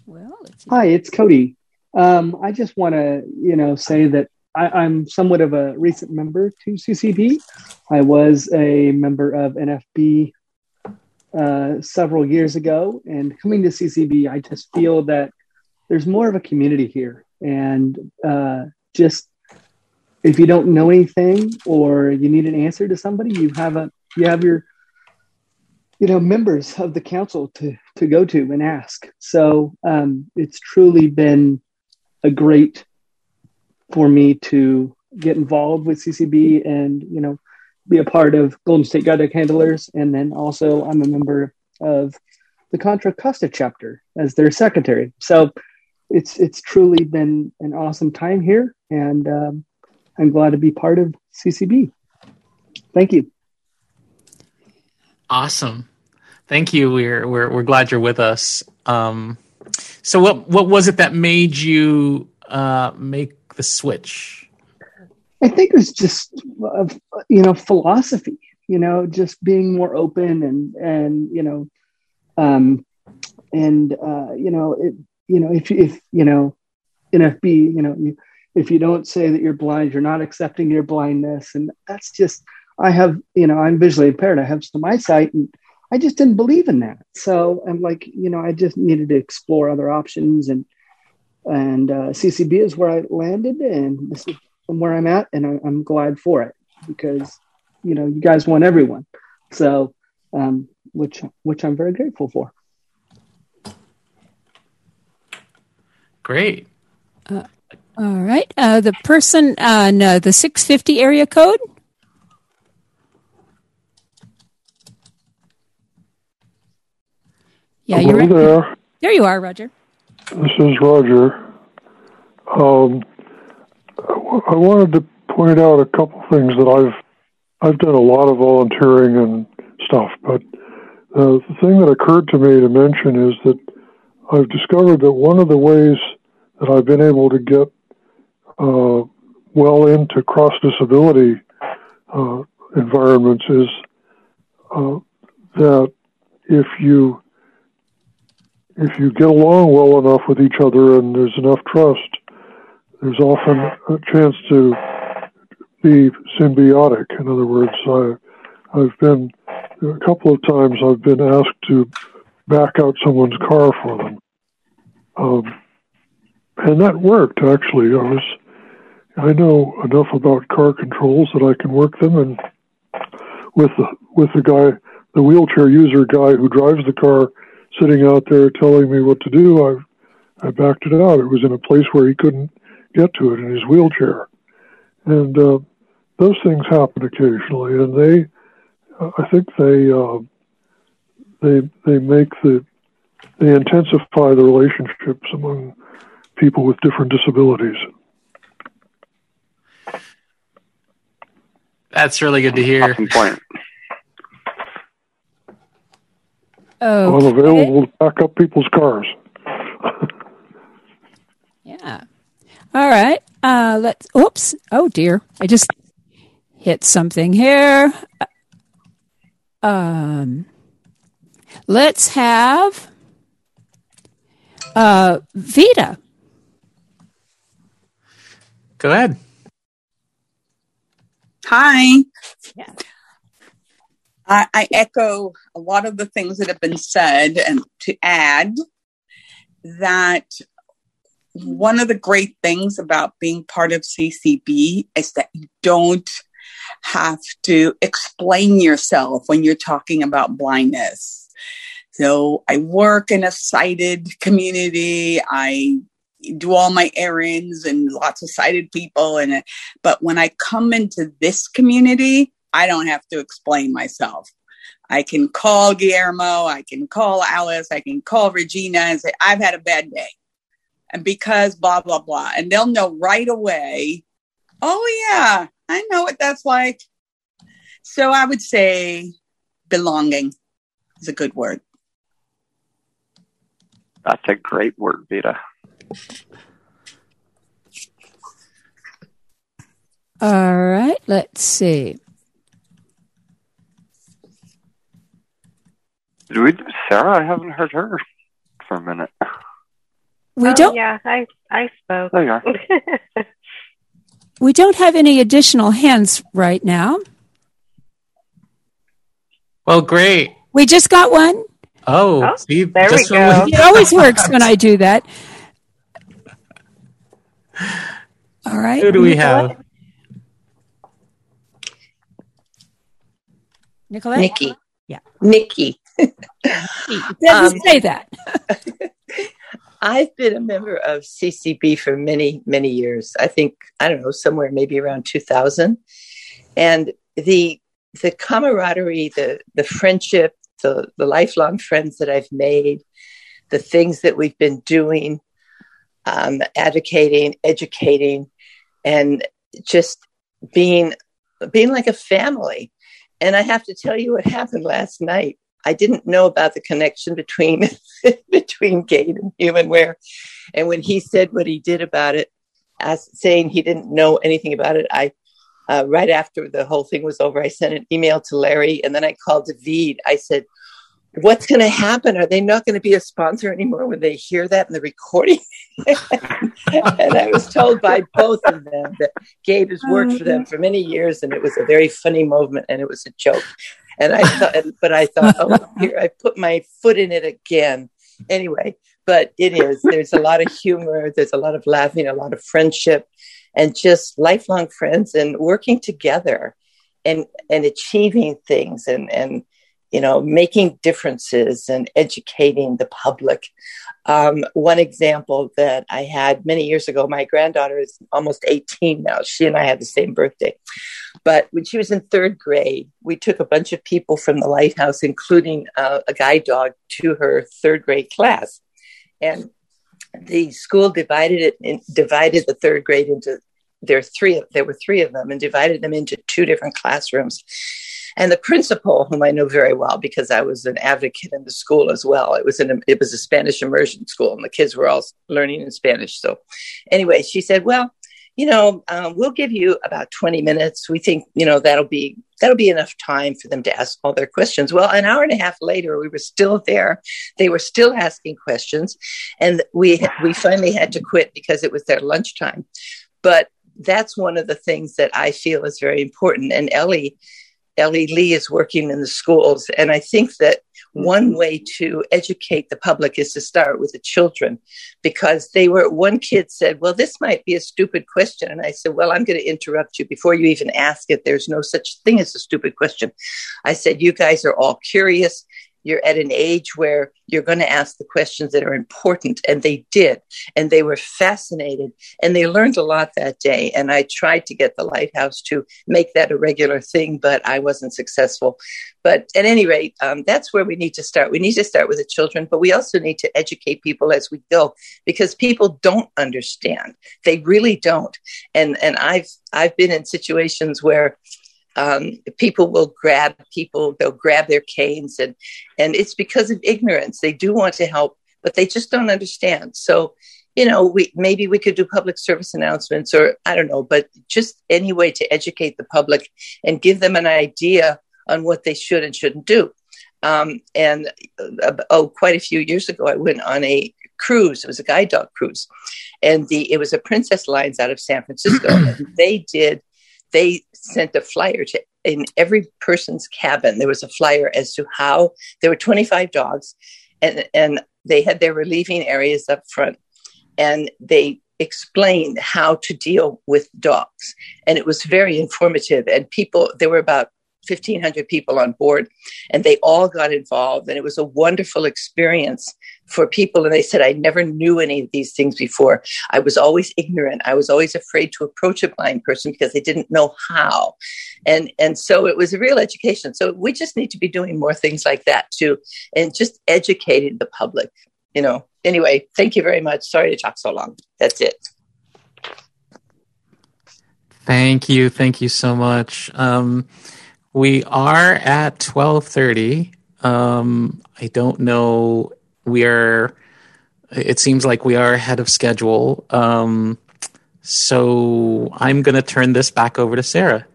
Well, Hi, it's Cody. Um, I just want to, you know, say that I, I'm somewhat of a recent member to CCB. I was a member of NFB uh, several years ago, and coming to CCB, I just feel that there's more of a community here, and uh, just if you don't know anything or you need an answer to somebody, you have a you have your you know members of the council to to go to and ask so um, it's truly been a great for me to get involved with ccb and you know be a part of golden state guide handlers and then also i'm a member of the contra costa chapter as their secretary so it's it's truly been an awesome time here and um, I'm glad to be part of CCB. Thank you. Awesome. Thank you. We're we're we're glad you're with us. Um, so what what was it that made you uh, make the switch? I think it was just uh, you know philosophy. You know, just being more open and and you know, um, and uh, you know it. You know, if if you know, NFB, you know, you, if you don't say that you're blind, you're not accepting your blindness, and that's just. I have, you know, I'm visually impaired. I have some eyesight, and I just didn't believe in that. So I'm like, you know, I just needed to explore other options, and and uh, CCB is where I landed, and this is where I'm at, and I, I'm glad for it because you know you guys want everyone, so um, which which I'm very grateful for. Great. Uh, all right. Uh, the person on uh, the 650 area code. Yeah, Hello you're right. there. There you are, Roger. This is Roger. Um, I wanted to point out a couple things that I've I've done a lot of volunteering and stuff, but uh, the thing that occurred to me to mention is that I've discovered that one of the ways that I've been able to get uh, well into cross disability uh, environments is uh, that if you if you get along well enough with each other and there's enough trust, there's often a chance to be symbiotic. In other words, I, I've been a couple of times I've been asked to back out someone's car for them, um, and that worked actually. I was I know enough about car controls that I can work them, and with the with the guy, the wheelchair user guy who drives the car, sitting out there telling me what to do, I I backed it out. It was in a place where he couldn't get to it in his wheelchair, and uh, those things happen occasionally, and they, uh, I think they uh, they they make the they intensify the relationships among people with different disabilities. That's really good to hear. point. Oh, I'm available to back up people's cars. yeah. All right. Uh, let's. Oops. Oh dear. I just hit something here. Um. Let's have uh Vita. Go ahead. Hi. I, I echo a lot of the things that have been said, and to add that one of the great things about being part of CCB is that you don't have to explain yourself when you're talking about blindness. So I work in a sighted community. I do all my errands and lots of sighted people and but when I come into this community, I don't have to explain myself. I can call Guillermo, I can call Alice, I can call Regina and say, I've had a bad day. And because blah, blah, blah. And they'll know right away, oh, yeah, I know what that's like. So I would say belonging is a good word. That's a great word, Vita. All right. Let's see. We Sarah? I haven't heard her for a minute. We Oh, don't. Yeah, I I spoke. There you are. We don't have any additional hands right now. Well, great. We just got one. Oh, Oh, see, there we just when go. It always works when I do that. All right. Who do we have? Nicolette? Nikki. Yeah. Nikki. Doesn't Um, say that. I've been a member of CCB for many, many years. I think, I don't know, somewhere maybe around 2000. And the the camaraderie, the the friendship, the, the lifelong friends that I've made, the things that we've been doing, um, advocating, educating, and just being being like a family. And I have to tell you what happened last night. I didn't know about the connection between between Gabe and Humanware, and when he said what he did about it, as saying he didn't know anything about it, I uh, right after the whole thing was over, I sent an email to Larry, and then I called David. I said, "What's going to happen? Are they not going to be a sponsor anymore when they hear that in the recording?" and I was told by both of them that Gabe has worked for them for many years, and it was a very funny moment, and it was a joke. And I thought, but I thought, oh, here I put my foot in it again. Anyway, but it is. There's a lot of humor. There's a lot of laughing, a lot of friendship, and just lifelong friends and working together, and and achieving things and and you know making differences and educating the public. Um, one example that I had many years ago, my granddaughter is almost 18 now. She and I had the same birthday. But when she was in third grade, we took a bunch of people from the lighthouse, including uh, a guide dog, to her third grade class. And the school divided it in, divided the third grade into there three there were three of them and divided them into two different classrooms and the principal, whom I know very well because I was an advocate in the school as well, it was an it was a Spanish immersion school, and the kids were all learning in Spanish. So, anyway, she said, "Well, you know, um, we'll give you about 20 minutes. We think, you know, that'll be that'll be enough time for them to ask all their questions. Well, an hour and a half later, we were still there. They were still asking questions, and we we finally had to quit because it was their lunchtime. But that's one of the things that I feel is very important. And Ellie Ellie Lee is working in the schools. And I think that one mm-hmm. way to educate the public is to start with the children because they were, one kid said, Well, this might be a stupid question. And I said, Well, I'm going to interrupt you before you even ask it. There's no such thing as a stupid question. I said, You guys are all curious you're at an age where you're going to ask the questions that are important. And they did. And they were fascinated and they learned a lot that day. And I tried to get the lighthouse to make that a regular thing, but I wasn't successful. But at any rate, um, that's where we need to start. We need to start with the children, but we also need to educate people as we go because people don't understand. They really don't. And, and I've, I've been in situations where um, people will grab people they'll grab their canes and and it's because of ignorance. They do want to help but they just don't understand. So you know we maybe we could do public service announcements or i don't know but just any way to educate the public and give them an idea on what they should and shouldn't do. Um, and uh, oh quite a few years ago i went on a cruise. It was a guide dog cruise. And the it was a princess lines out of san francisco. And they did they sent a flyer to in every person's cabin. There was a flyer as to how there were 25 dogs, and and they had their relieving areas up front, and they explained how to deal with dogs, and it was very informative. And people, there were about 1,500 people on board, and they all got involved, and it was a wonderful experience for people. And they said, I never knew any of these things before. I was always ignorant. I was always afraid to approach a blind person because they didn't know how. And, and so it was a real education. So we just need to be doing more things like that too, and just educating the public, you know. Anyway, thank you very much. Sorry to talk so long. That's it. Thank you. Thank you so much. Um, we are at 1230. Um, I don't know we are it seems like we are ahead of schedule. Um, so i'm going to turn this back over to sarah.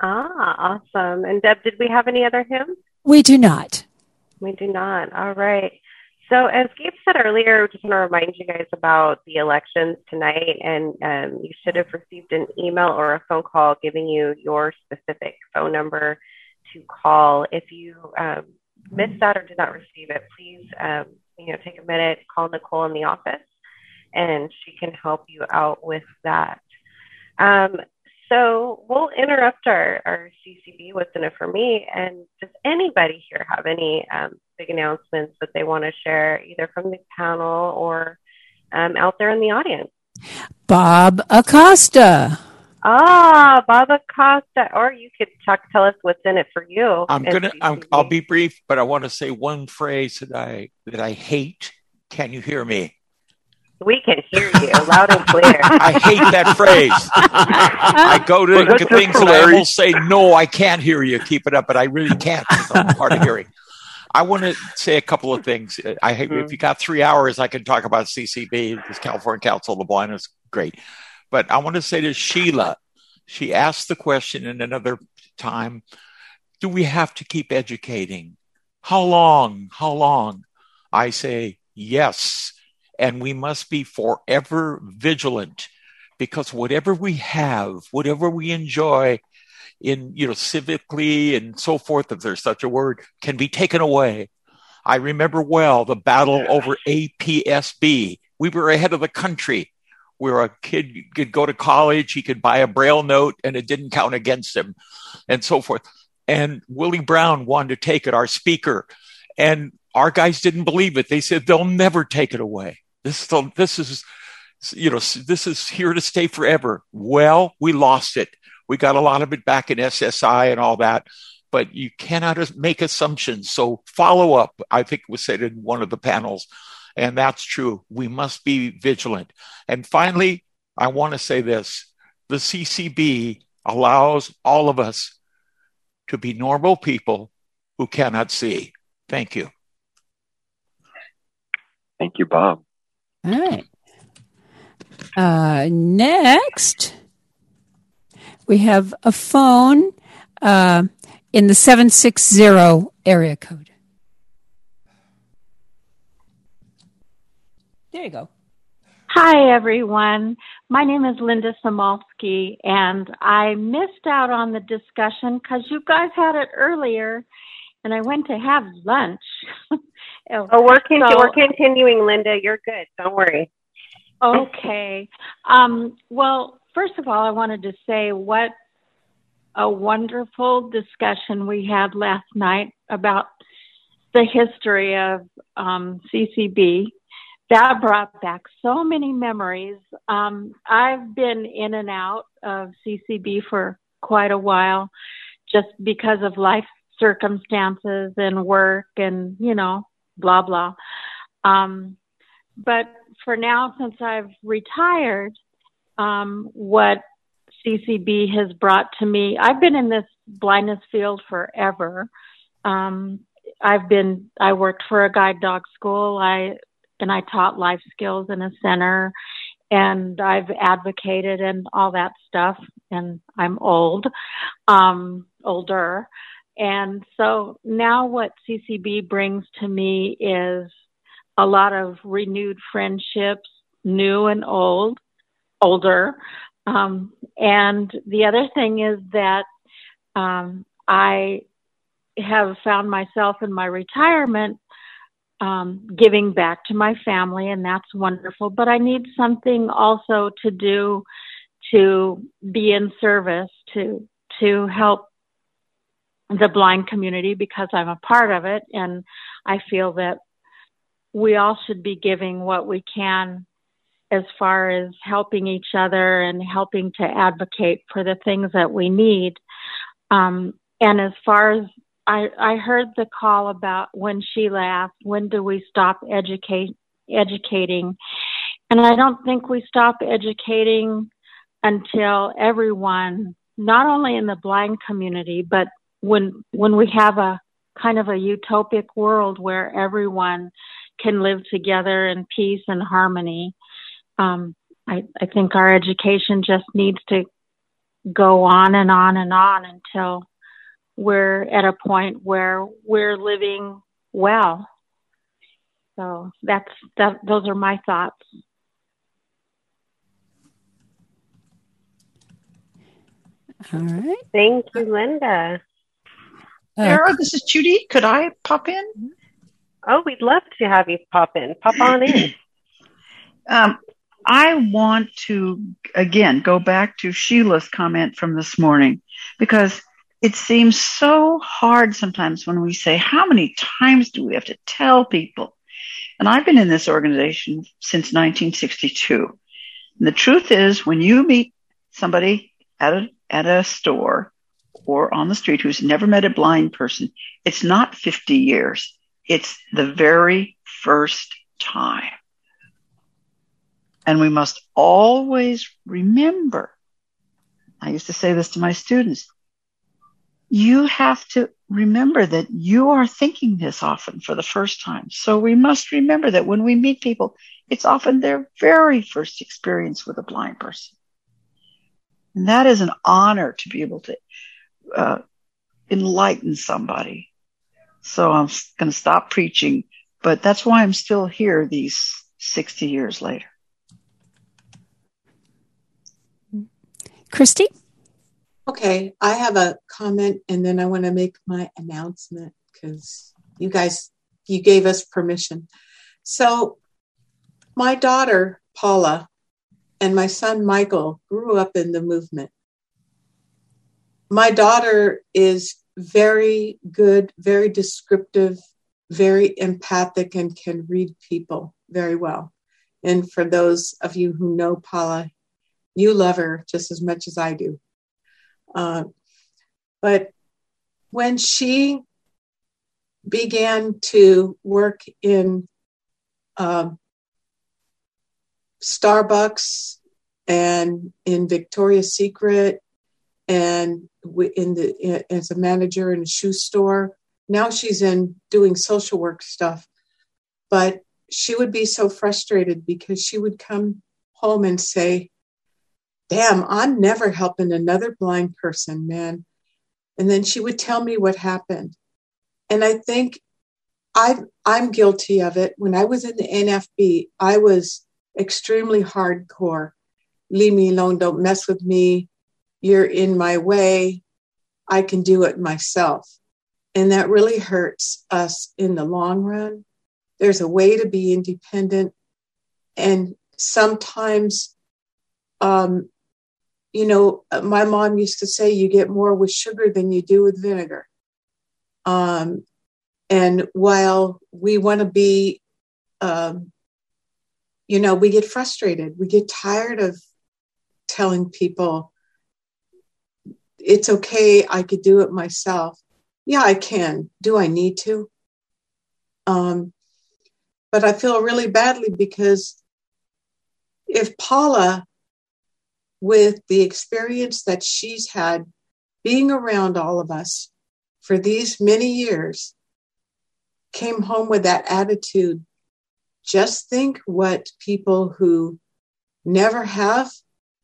Ah awesome. And deb did we have any other hymns? We do not. We do not. All right. So as gabe said earlier I just want to remind you guys about the elections tonight and um, you should have received an email or a phone call giving you your specific phone number to call if you um, missed that or did not receive it, please, um, you know, take a minute, call Nicole in the office, and she can help you out with that. Um, so we'll interrupt our, our CCB, what's in it for me, and does anybody here have any um, big announcements that they want to share, either from the panel or um, out there in the audience? Bob Acosta. Ah, Bob Acosta, or you could talk, tell us what's in it for you. I'm gonna. I'm, I'll be brief, but I want to say one phrase that I that I hate. Can you hear me? We can hear you loud and clear. I hate that phrase. I go to Was that just things for and I Larry? almost say, no, I can't hear you. Keep it up. But I really can't. I'm hard of hearing. I want to say a couple of things. I if you got three hours, I can talk about CCB, this California Council of the Blind is great. But I want to say to Sheila, she asked the question in another time: Do we have to keep educating? How long? How long? I say yes, and we must be forever vigilant because whatever we have, whatever we enjoy, in you know civically and so forth if there's such a word can be taken away i remember well the battle over apsb we were ahead of the country where a kid could go to college he could buy a BrailleNote and it didn't count against him and so forth. And willie brown wanted to take it our speaker and our guys didn't believe it. They said they'll never take it away. This, this is you know this is here to stay forever. Well we lost it. We got a lot of it back in SSI and all that, but you cannot make assumptions. So follow up, I think was said in one of the panels, and that's true. We must be vigilant. And finally, I want to say this the CCB allows all of us to be normal people who cannot see. Thank you. Thank you, Bob. All right. Uh, next, we have a phone uh, in the 760 area code. There you go. Hi, everyone. My name is Linda Samolsky, and I missed out on the discussion because you guys had it earlier, and I went to have lunch. Oh, we're, con- So- we're continuing, Linda. You're good. Don't worry. Okay. Um, well, first of all, I wanted to say what a wonderful discussion we had last night about the history of um, CCB. That brought back so many memories. Um, I've been in and out of CCB for quite a while just because of life circumstances and work and, you know, blah, blah. Um, but for now, since I've retired, um, what CCB has brought to me, I've been in this blindness field forever. Um, I've been, I worked for a guide dog school. I, and I taught life skills in a center and I've advocated and all that stuff. And I'm old, um, older. And so now what CCB brings to me is a lot of renewed friendships, new and old, older. Um, and the other thing is that um, I have found myself in my retirement um, giving back to my family, and that's wonderful. But I need something also to do to be in service to to help the blind community because I'm a part of it, and I feel that we all should be giving what we can as far as helping each other and helping to advocate for the things that we need. Um, and as far as I, I heard the call about when she asked, when do we stop educate, educating? And I don't think we stop educating until everyone, not only in the blind community, but when, when we have a kind of a utopic world where everyone can live together in peace and harmony. Um, I, I think our education just needs to go on and on and on until we're at a point where we're living well. So that's that. Those are my thoughts. All right. Thank you, Linda. Sarah, this is Judy. Could I pop in? Oh, we'd love to have you pop in. Pop on in. Um, I want to again go back to Sheila's comment from this morning because it seems so hard sometimes when we say, How many times do we have to tell people? And I've been in this organization since 1962. And the truth is, when you meet somebody at a, at a store or on the street who's never met a blind person, it's not 50 years. It's the very first time. And we must always remember. I used to say this to my students. You have to remember that you are thinking this often for the first time. So we must remember that when we meet people, it's often their very first experience with a blind person. And that is an honor to be able to uh, enlighten somebody. So I'm going to stop preaching, but that's why I'm still here these 60 years later. Christy? Okay, I have a comment and then I want to make my announcement because you guys, you gave us permission. So, my daughter, Paula, and my son, Michael, grew up in the movement. My daughter is very good, very descriptive, very empathic, and can read people very well. And for those of you who know Paula, you love her just as much as I do. Uh, but when she began to work in um, Starbucks and in Victoria's Secret and in the as a manager in a shoe store. Now she's in doing social work stuff, but she would be so frustrated because she would come home and say, damn, I'm never helping another blind person, man. And then she would tell me what happened. And I think I, I'm guilty of it. When I was in the NFB, I was extremely hardcore. Leave me alone. Don't mess with me. You're in my way. I can do it myself. And that really hurts us in the long run. There's a way to be independent. And sometimes um, you know, my mom used to say you get more with sugar than you do with vinegar. Um, and while we want to be, um, you know, we get frustrated, we get tired of telling people it's okay, I could do it myself. Yeah, I can. Do I need to? Um, but I feel really badly because if Paula with the experience that she's had being around all of us for these many years, came home with that attitude. Just think what people who never have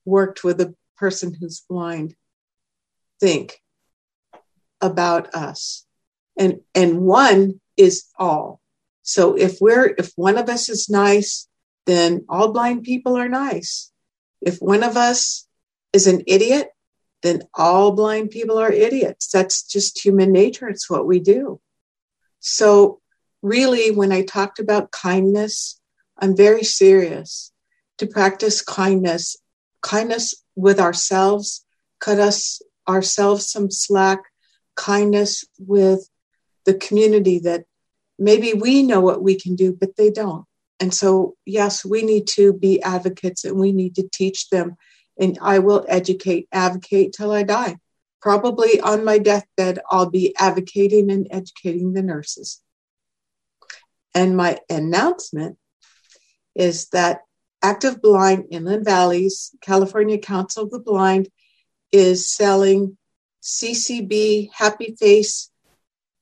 worked with a person who's blind think about us. And, and one is all. So if we're, if one of us is nice, then all blind people are nice. If one of us is an idiot, then all blind people are idiots. That's just human nature. It's what we do. So, really, when I talked about kindness, I'm very serious to practice kindness, kindness with ourselves, cut us ourselves some slack, kindness with the community that maybe we know what we can do, but they don't. And so, yes, we need to be advocates and we need to teach them. And I will educate, advocate till I die. Probably on my deathbed, I'll be advocating and educating the nurses. And my announcement is that Active Blind Inland Valleys, California Council of the Blind, is selling CCB Happy Face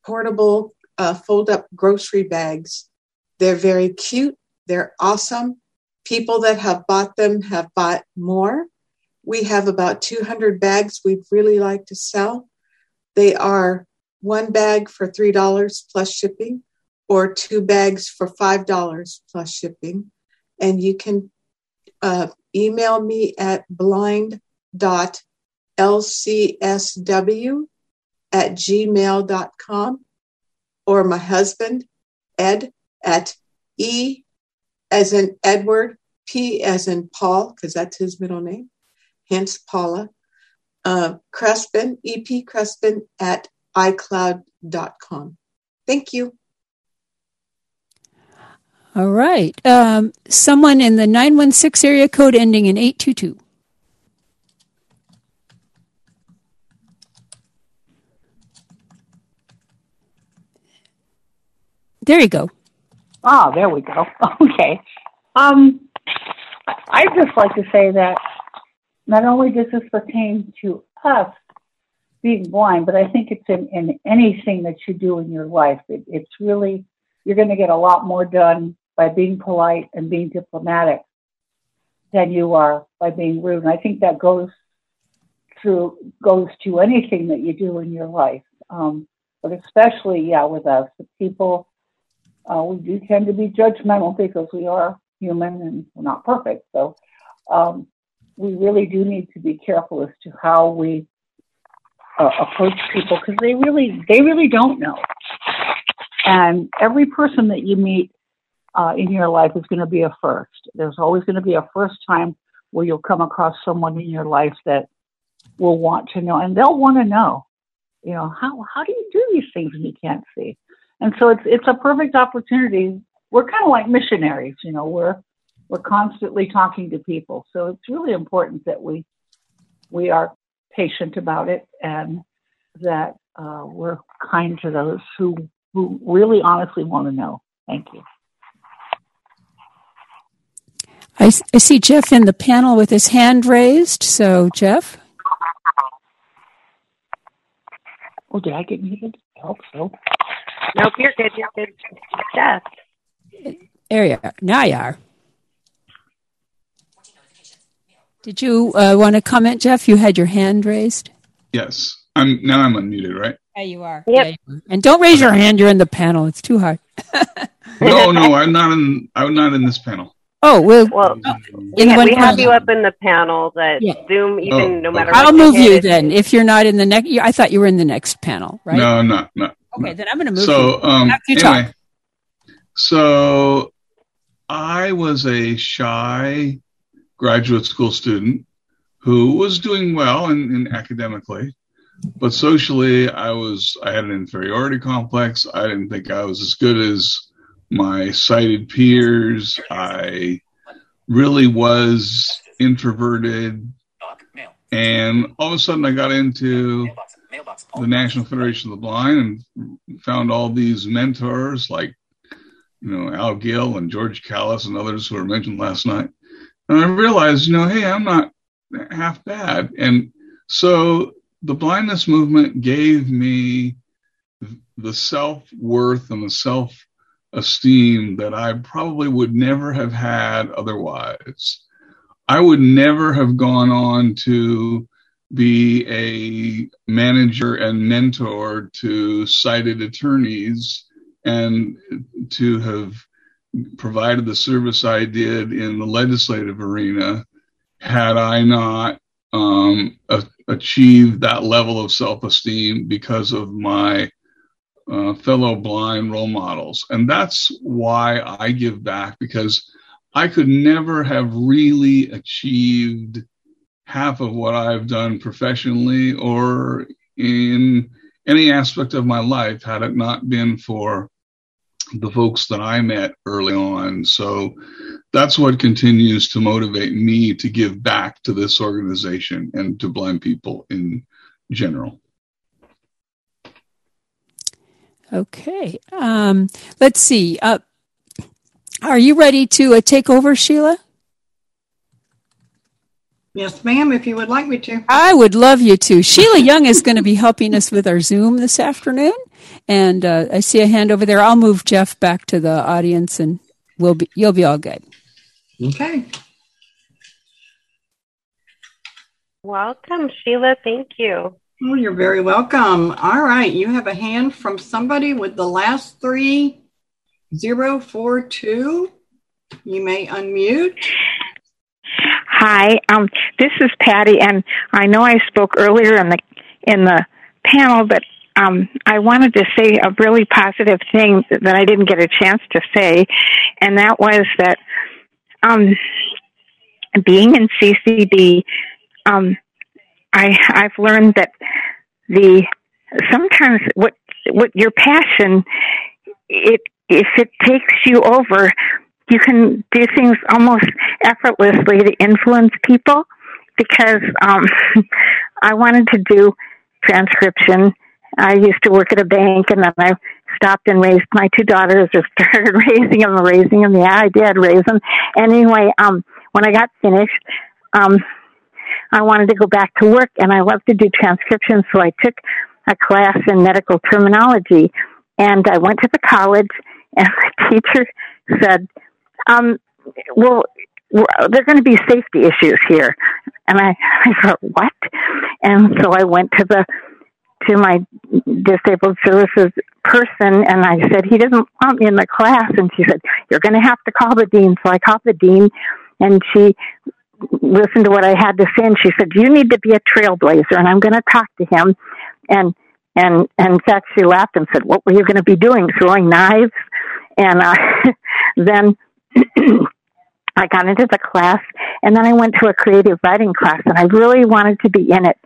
portable uh, fold up grocery bags. They're very cute. They're awesome. People that have bought them have bought more. We have about 200 bags we'd really like to sell. They are one bag for $3 plus shipping or two bags for $5 plus shipping. And you can uh, email me at blind.lcsw at gmail.com or my husband, Ed, at e as in Edward, P as in Paul, because that's his middle name, hence Paula, uh, Crespin, EP Crespin at iCloud.com. Thank you. All right. Um, someone in the 916 area code ending in 822. There you go. Oh, there we go. Okay. Um, I'd just like to say that not only does this pertain to us being blind, but I think it's in, in anything that you do in your life. It, it's really, you're going to get a lot more done by being polite and being diplomatic than you are by being rude. And I think that goes through, goes to anything that you do in your life. Um, but especially, yeah, with us, the people, uh, we do tend to be judgmental because we are human and we're not perfect. So um, we really do need to be careful as to how we uh, approach people because they really they really don't know. And every person that you meet uh, in your life is going to be a first. There's always going to be a first time where you'll come across someone in your life that will want to know, and they'll want to know, you know, how how do you do these things when you can't see? And so it's it's a perfect opportunity. We're kind of like missionaries, you know. We're we're constantly talking to people, so it's really important that we we are patient about it and that uh, we're kind to those who who really honestly want to know. Thank you. I, I see Jeff in the panel with his hand raised. So, Jeff? Oh, did I get muted? I hope so. Nope, you're good. You're good. Jeff. There you are. Now you are. Did you uh, want to comment, Jeff? You had your hand raised. Yes. I'm now I'm unmuted, right? Yeah, you are. Yep. Yeah, you are. And don't raise your hand. You're in the panel. It's too hard. no, no, I'm not in. I'm not in this panel. Oh well. Well, we, ha- we have you up in the panel that yeah. Zoom, even oh, no matter. I'll move you then if you're not in the next. I thought you were in the next panel, right? No, I'm not. No. Okay, then I'm going to move. So, um, you anyway, talk. so I was a shy graduate school student who was doing well in, in academically, but socially I was I had an inferiority complex. I didn't think I was as good as my sighted peers. I really was introverted. And all of a sudden I got into the National Federation of the Blind and found all these mentors like, you know, Al Gill and George Callis and others who were mentioned last night. And I realized, you know, hey, I'm not half bad. And so the blindness movement gave me the self worth and the self esteem that I probably would never have had otherwise. I would never have gone on to be a manager and mentor to sighted attorneys and to have provided the service I did in the legislative arena had I not um, a- achieved that level of self esteem because of my uh, fellow blind role models. And that's why I give back because I could never have really achieved half of what I've done professionally or in any aspect of my life had it not been for the folks that I met early on. So that's what continues to motivate me to give back to this organization and to blind people in general. Okay. Um, let's see. Uh, are you ready to uh, take over, Sheila? Yes, ma'am, if you would like me to. I would love you to. Sheila Young is going to be helping us with our Zoom this afternoon. And uh, I see a hand over there. I'll move Jeff back to the audience and we'll be, you'll be all good. Okay. Welcome, Sheila. Thank you. Well, you're very welcome. All right. You have a hand from somebody with the last three zero four two. You may unmute. Hi, um, this is Patty, and I know I spoke earlier in the in the panel, but um, I wanted to say a really positive thing that I didn't get a chance to say, and that was that um, being in CCB, um, I I've learned that the sometimes what what your passion it if it takes you over you can do things almost effortlessly to influence people because um I wanted to do transcription. I used to work at a bank and then I stopped and raised my two daughters or started raising them raising them. Yeah, I did raise them. Anyway, um when I got finished, um, I wanted to go back to work and I loved to do transcription. So I took a class in medical terminology and I went to the college and the teacher said, um, well, there are going to be safety issues here. And I, I thought, what? And so I went to the, to my disabled services person and I said, he doesn't want me in the class. And she said, you're going to have to call the dean. So I called the dean and she listened to what I had to say and she said, you need to be a trailblazer and I'm going to talk to him. And, and, and in fact, she laughed and said, what were you going to be doing? Throwing knives? And, uh, then I got into the class and then I went to a creative writing class and I really wanted to be in it.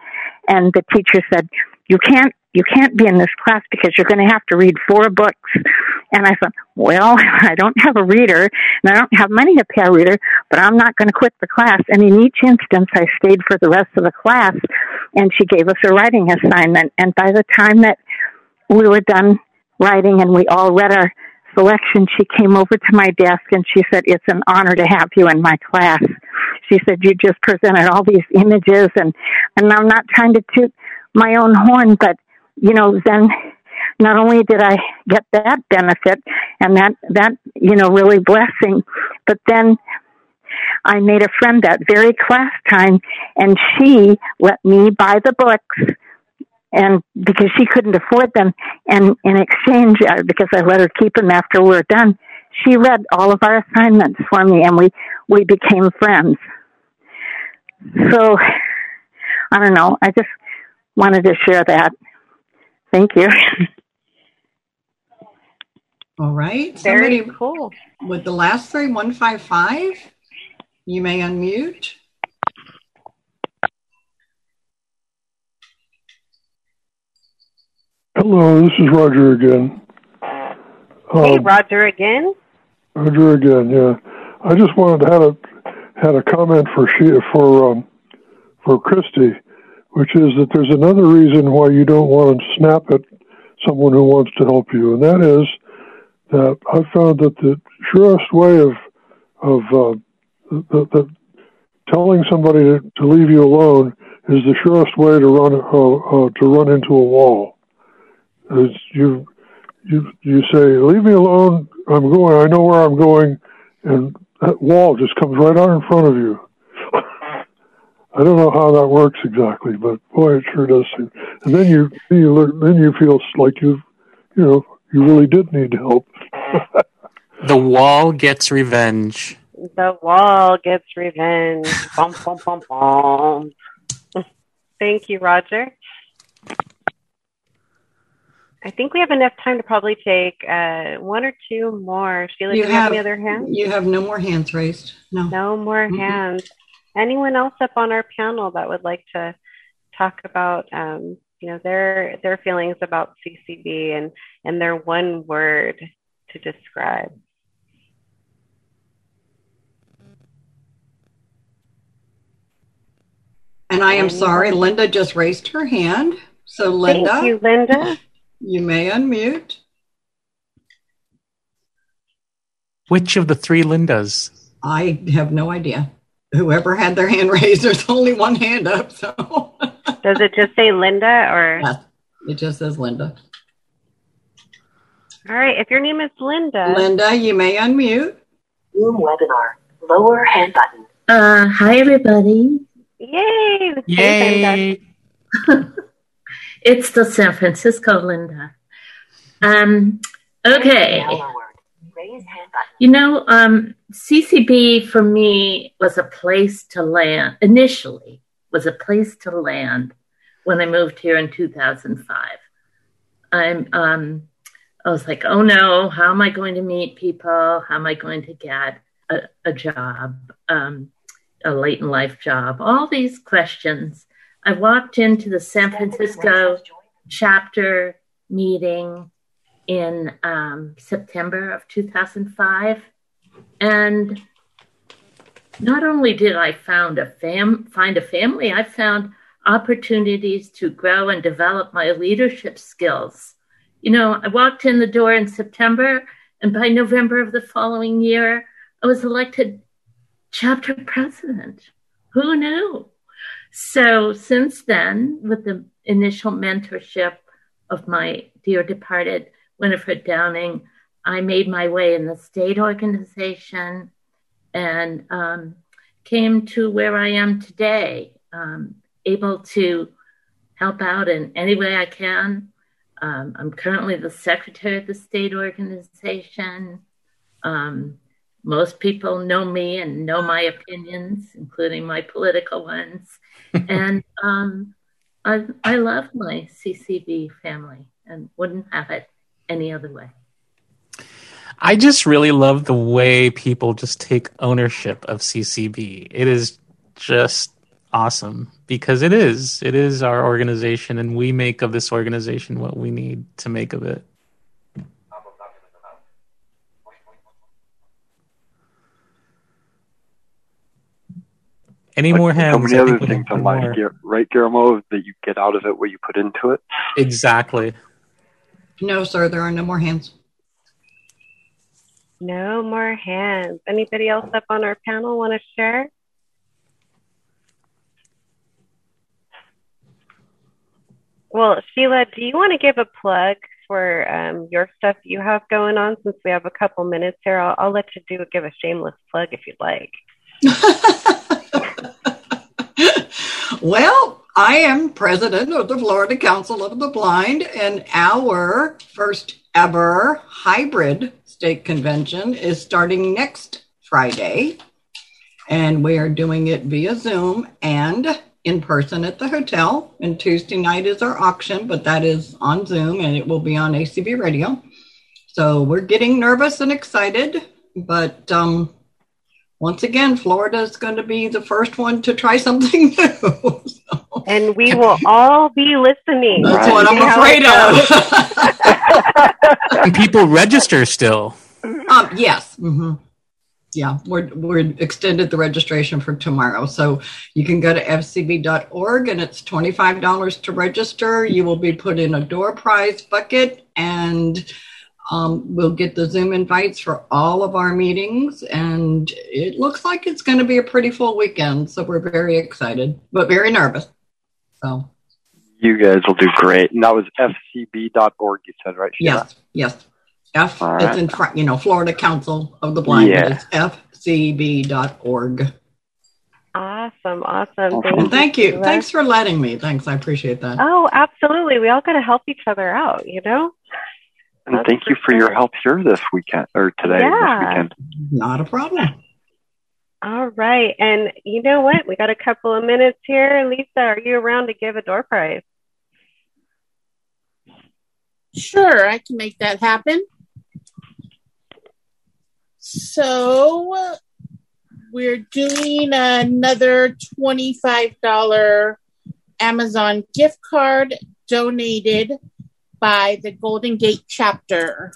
And the teacher said, you can't you can't be in this class because you're going to have to read four books. And I thought, well, I don't have a reader and I don't have money to pay a reader, but I'm not going to quit the class. And in each instance, I stayed for the rest of the class and she gave us a writing assignment. And by the time that we were done writing and we all read our selection, she came over to my desk and she said, it's an honor to have you in my class. She said, you just presented all these images and, and I'm not trying to toot my own horn, but you know, then not only did I get that benefit and that, that, you know, really blessing, but then I made a friend that very class time and she let me buy the books and because she couldn't afford them and in exchange uh, because I let her keep them after we were done she read all of our assignments for me and we we became friends so I don't know I just wanted to share that Thank you. All right. Very Somebody cool. With the last three, 155, you may unmute. Hello, this is Roger again. Hey, Um, Roger again. Roger again. Yeah, I just wanted to have a had a comment for she for um, for Christy, which is that there's another reason why you don't want to snap at someone who wants to help you, and that is that I found that the surest way of of uh, the, the, telling somebody to, to leave you alone is the surest way to run uh, uh, to run into a wall. Is you you you say leave me alone. I'm going. I know where I'm going, and that wall just comes right out in front of you. I don't know how that works exactly, but boy, it sure does. Seem. And then you then you learn, then you feel like you you know you really did need help. The wall gets revenge. The wall gets revenge. bum, bum, bum, bum. Thank you, Roger. I think we have enough time to probably take uh, one or two more. Sheila, do you have any other hands? You have no more hands raised. No. No more Mhm. hands. Anyone else up on our panel that would like to talk about, um, you know, their their feelings about CCB and and their one word to describe? And I am sorry, Linda just raised her hand. So, Linda. Thank you, Linda. You may unmute. Which of the three Lindas? I have no idea. Whoever had their hand raised, there's only one hand up. So, Does it just say Linda or? Yes, it just says Linda. All right. If your name is Linda. Linda, you may unmute. Zoom webinar. Lower hand button. Uh, hi everybody. Yay! Yay! it's the San Francisco Linda. Um, okay. You know, um, CCB for me was a place to land. Initially, was a place to land when I moved here in 2005. I'm, um, I was like, oh no, how am I going to meet people? How am I going to get a, a job, um, a late in life job? All these questions. I walked into the San Francisco chapter meeting in um, September of 2005. And not only did I found a fam- find a family, I found opportunities to grow and develop my leadership skills. You know, I walked in the door in September, and by November of the following year, I was elected chapter president. Who knew? So since then, with the initial mentorship of my dear departed Winifred Downing, I made my way in the state organization and um, came to where I am today, um, able to help out in any way I can. Um, I'm currently the secretary of the state organization. Um, most people know me and know my opinions, including my political ones. and um, I, I love my CCB family and wouldn't have it any other way. I just really love the way people just take ownership of CCB. It is just awesome because it is. It is our organization, and we make of this organization what we need to make of it. Any Like more so hands? many I other things have in life, more. Right, Guillermo? That you get out of it what you put into it. Exactly. No, sir, there are no more hands. No more hands. Anybody else up on our panel want to share? Well, Sheila, do you want to give a plug for um, your stuff you have going on since we have a couple minutes here? I'll, I'll let you do give a shameless plug if you'd like. Well, I am president of the Florida Council of the Blind, and our first ever hybrid state convention is starting next Friday. And we are doing it via Zoom and in person at the hotel. And Tuesday night is our auction, but that is on Zoom and it will be on ACB radio. So we're getting nervous and excited, but um, once again, Florida is going to be the first one to try something new. And we will all be listening. That's what I'm See how it afraid of. and people register still. Um, yes. hmm Yeah, we're we're extended the registration for tomorrow, so you can go to fcb.org and it's twenty five dollars to register. You will be put in a door prize bucket, and um, we'll get the Zoom invites for all of our meetings. And it looks like it's going to be a pretty full weekend, so we're very excited, but very nervous. So You guys will do great. And that was fcb.org. You said right? Sheila? yes, yes. F All it's right. in front, you know, Florida Council of the Blind. but Yeah. It's fcb.org. Awesome, awesome. And thank you. Sheila. Thanks for letting me. Thanks. I appreciate that. Oh, absolutely. We all got to help each other out, you know? And thank you for your help here this weekend or today, Yeah. this weekend. Not a problem. All right. And you know what? We got a couple of minutes here. Lisa, are you around to give a door prize? Sure, I can make that happen. So we're doing another $25 Amazon gift card donated by the Golden Gate chapter.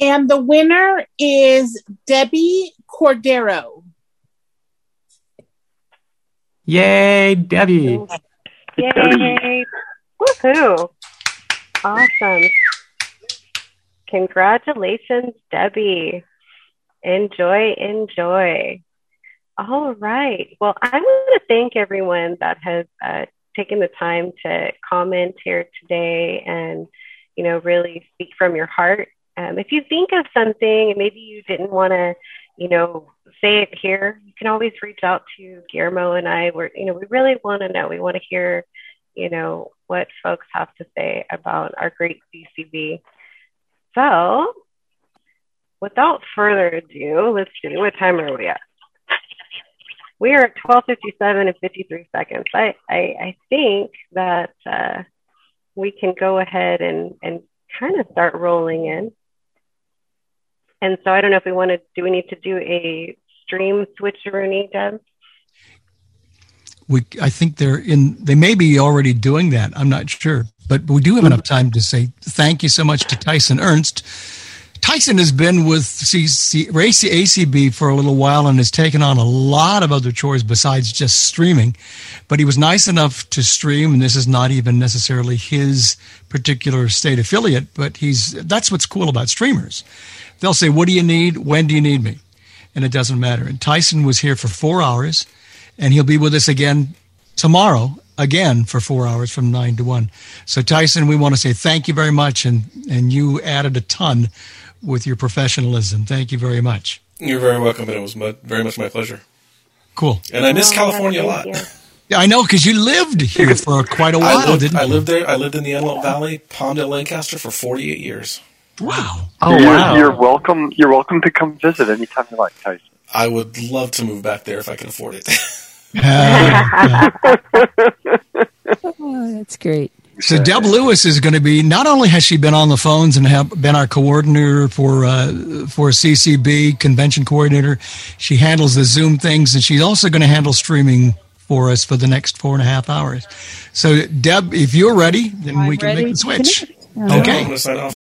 And the winner is Debbie Cordero. Yay, Debbie. Yay! Woohoo! Awesome. Congratulations, Debbie. Enjoy, enjoy. All right. Well, I want to thank everyone that has uh, taken the time to comment here today and, you know, really speak from your heart. Um, if you think of something and maybe you didn't want to, you know, say it here, you can always reach out to Guillermo and I. We're, you know, we really want to know. We want to hear, you know, what folks have to say about our great CCB. So, without further ado, let's see, what time are we at? We are at 12:57 and 53 seconds. I, I, I think that uh, we can go ahead and, and kind of start rolling in. And so I don't know if we want to, do we need to do a stream switcheroo, Deb? We, I think they're in. They may be already doing that. I'm not sure, but we do have enough time to say thank you so much to Tyson Ernst, Tyson has been with CC, ACB for a little while and has taken on a lot of other chores besides just streaming. But he was nice enough to stream, and this is not even necessarily his particular state affiliate, but he's that's what's cool about streamers. They'll say, What do you need? When do you need me? And it doesn't matter. And Tyson was here for four hours, and he'll be with us again tomorrow again for four hours from nine to one. So Tyson, we want to say thank you very much, and and you added a ton with your professionalism. Thank you very much. You're very welcome, and it was my, very much my pleasure. Cool. And I miss California a lot. Yeah, I know because you lived here for quite a while, I lived, didn't you? I lived there. I lived in the Antelope Valley, Palmdale, Lancaster for 48 years. Wow. you're, oh, You're welcome. You're welcome to come visit anytime you like, Tyson. I would love to move back there if I can afford it. Oh, that's great. So Deb Lewis is going to be. Not only has she been on the phones and have been our coordinator for uh, for CCB convention coordinator, she handles the Zoom things, and she's also going to handle streaming for us for the next four and a half hours. So Deb, if you're ready, then I'm we can ready make the switch. Okay.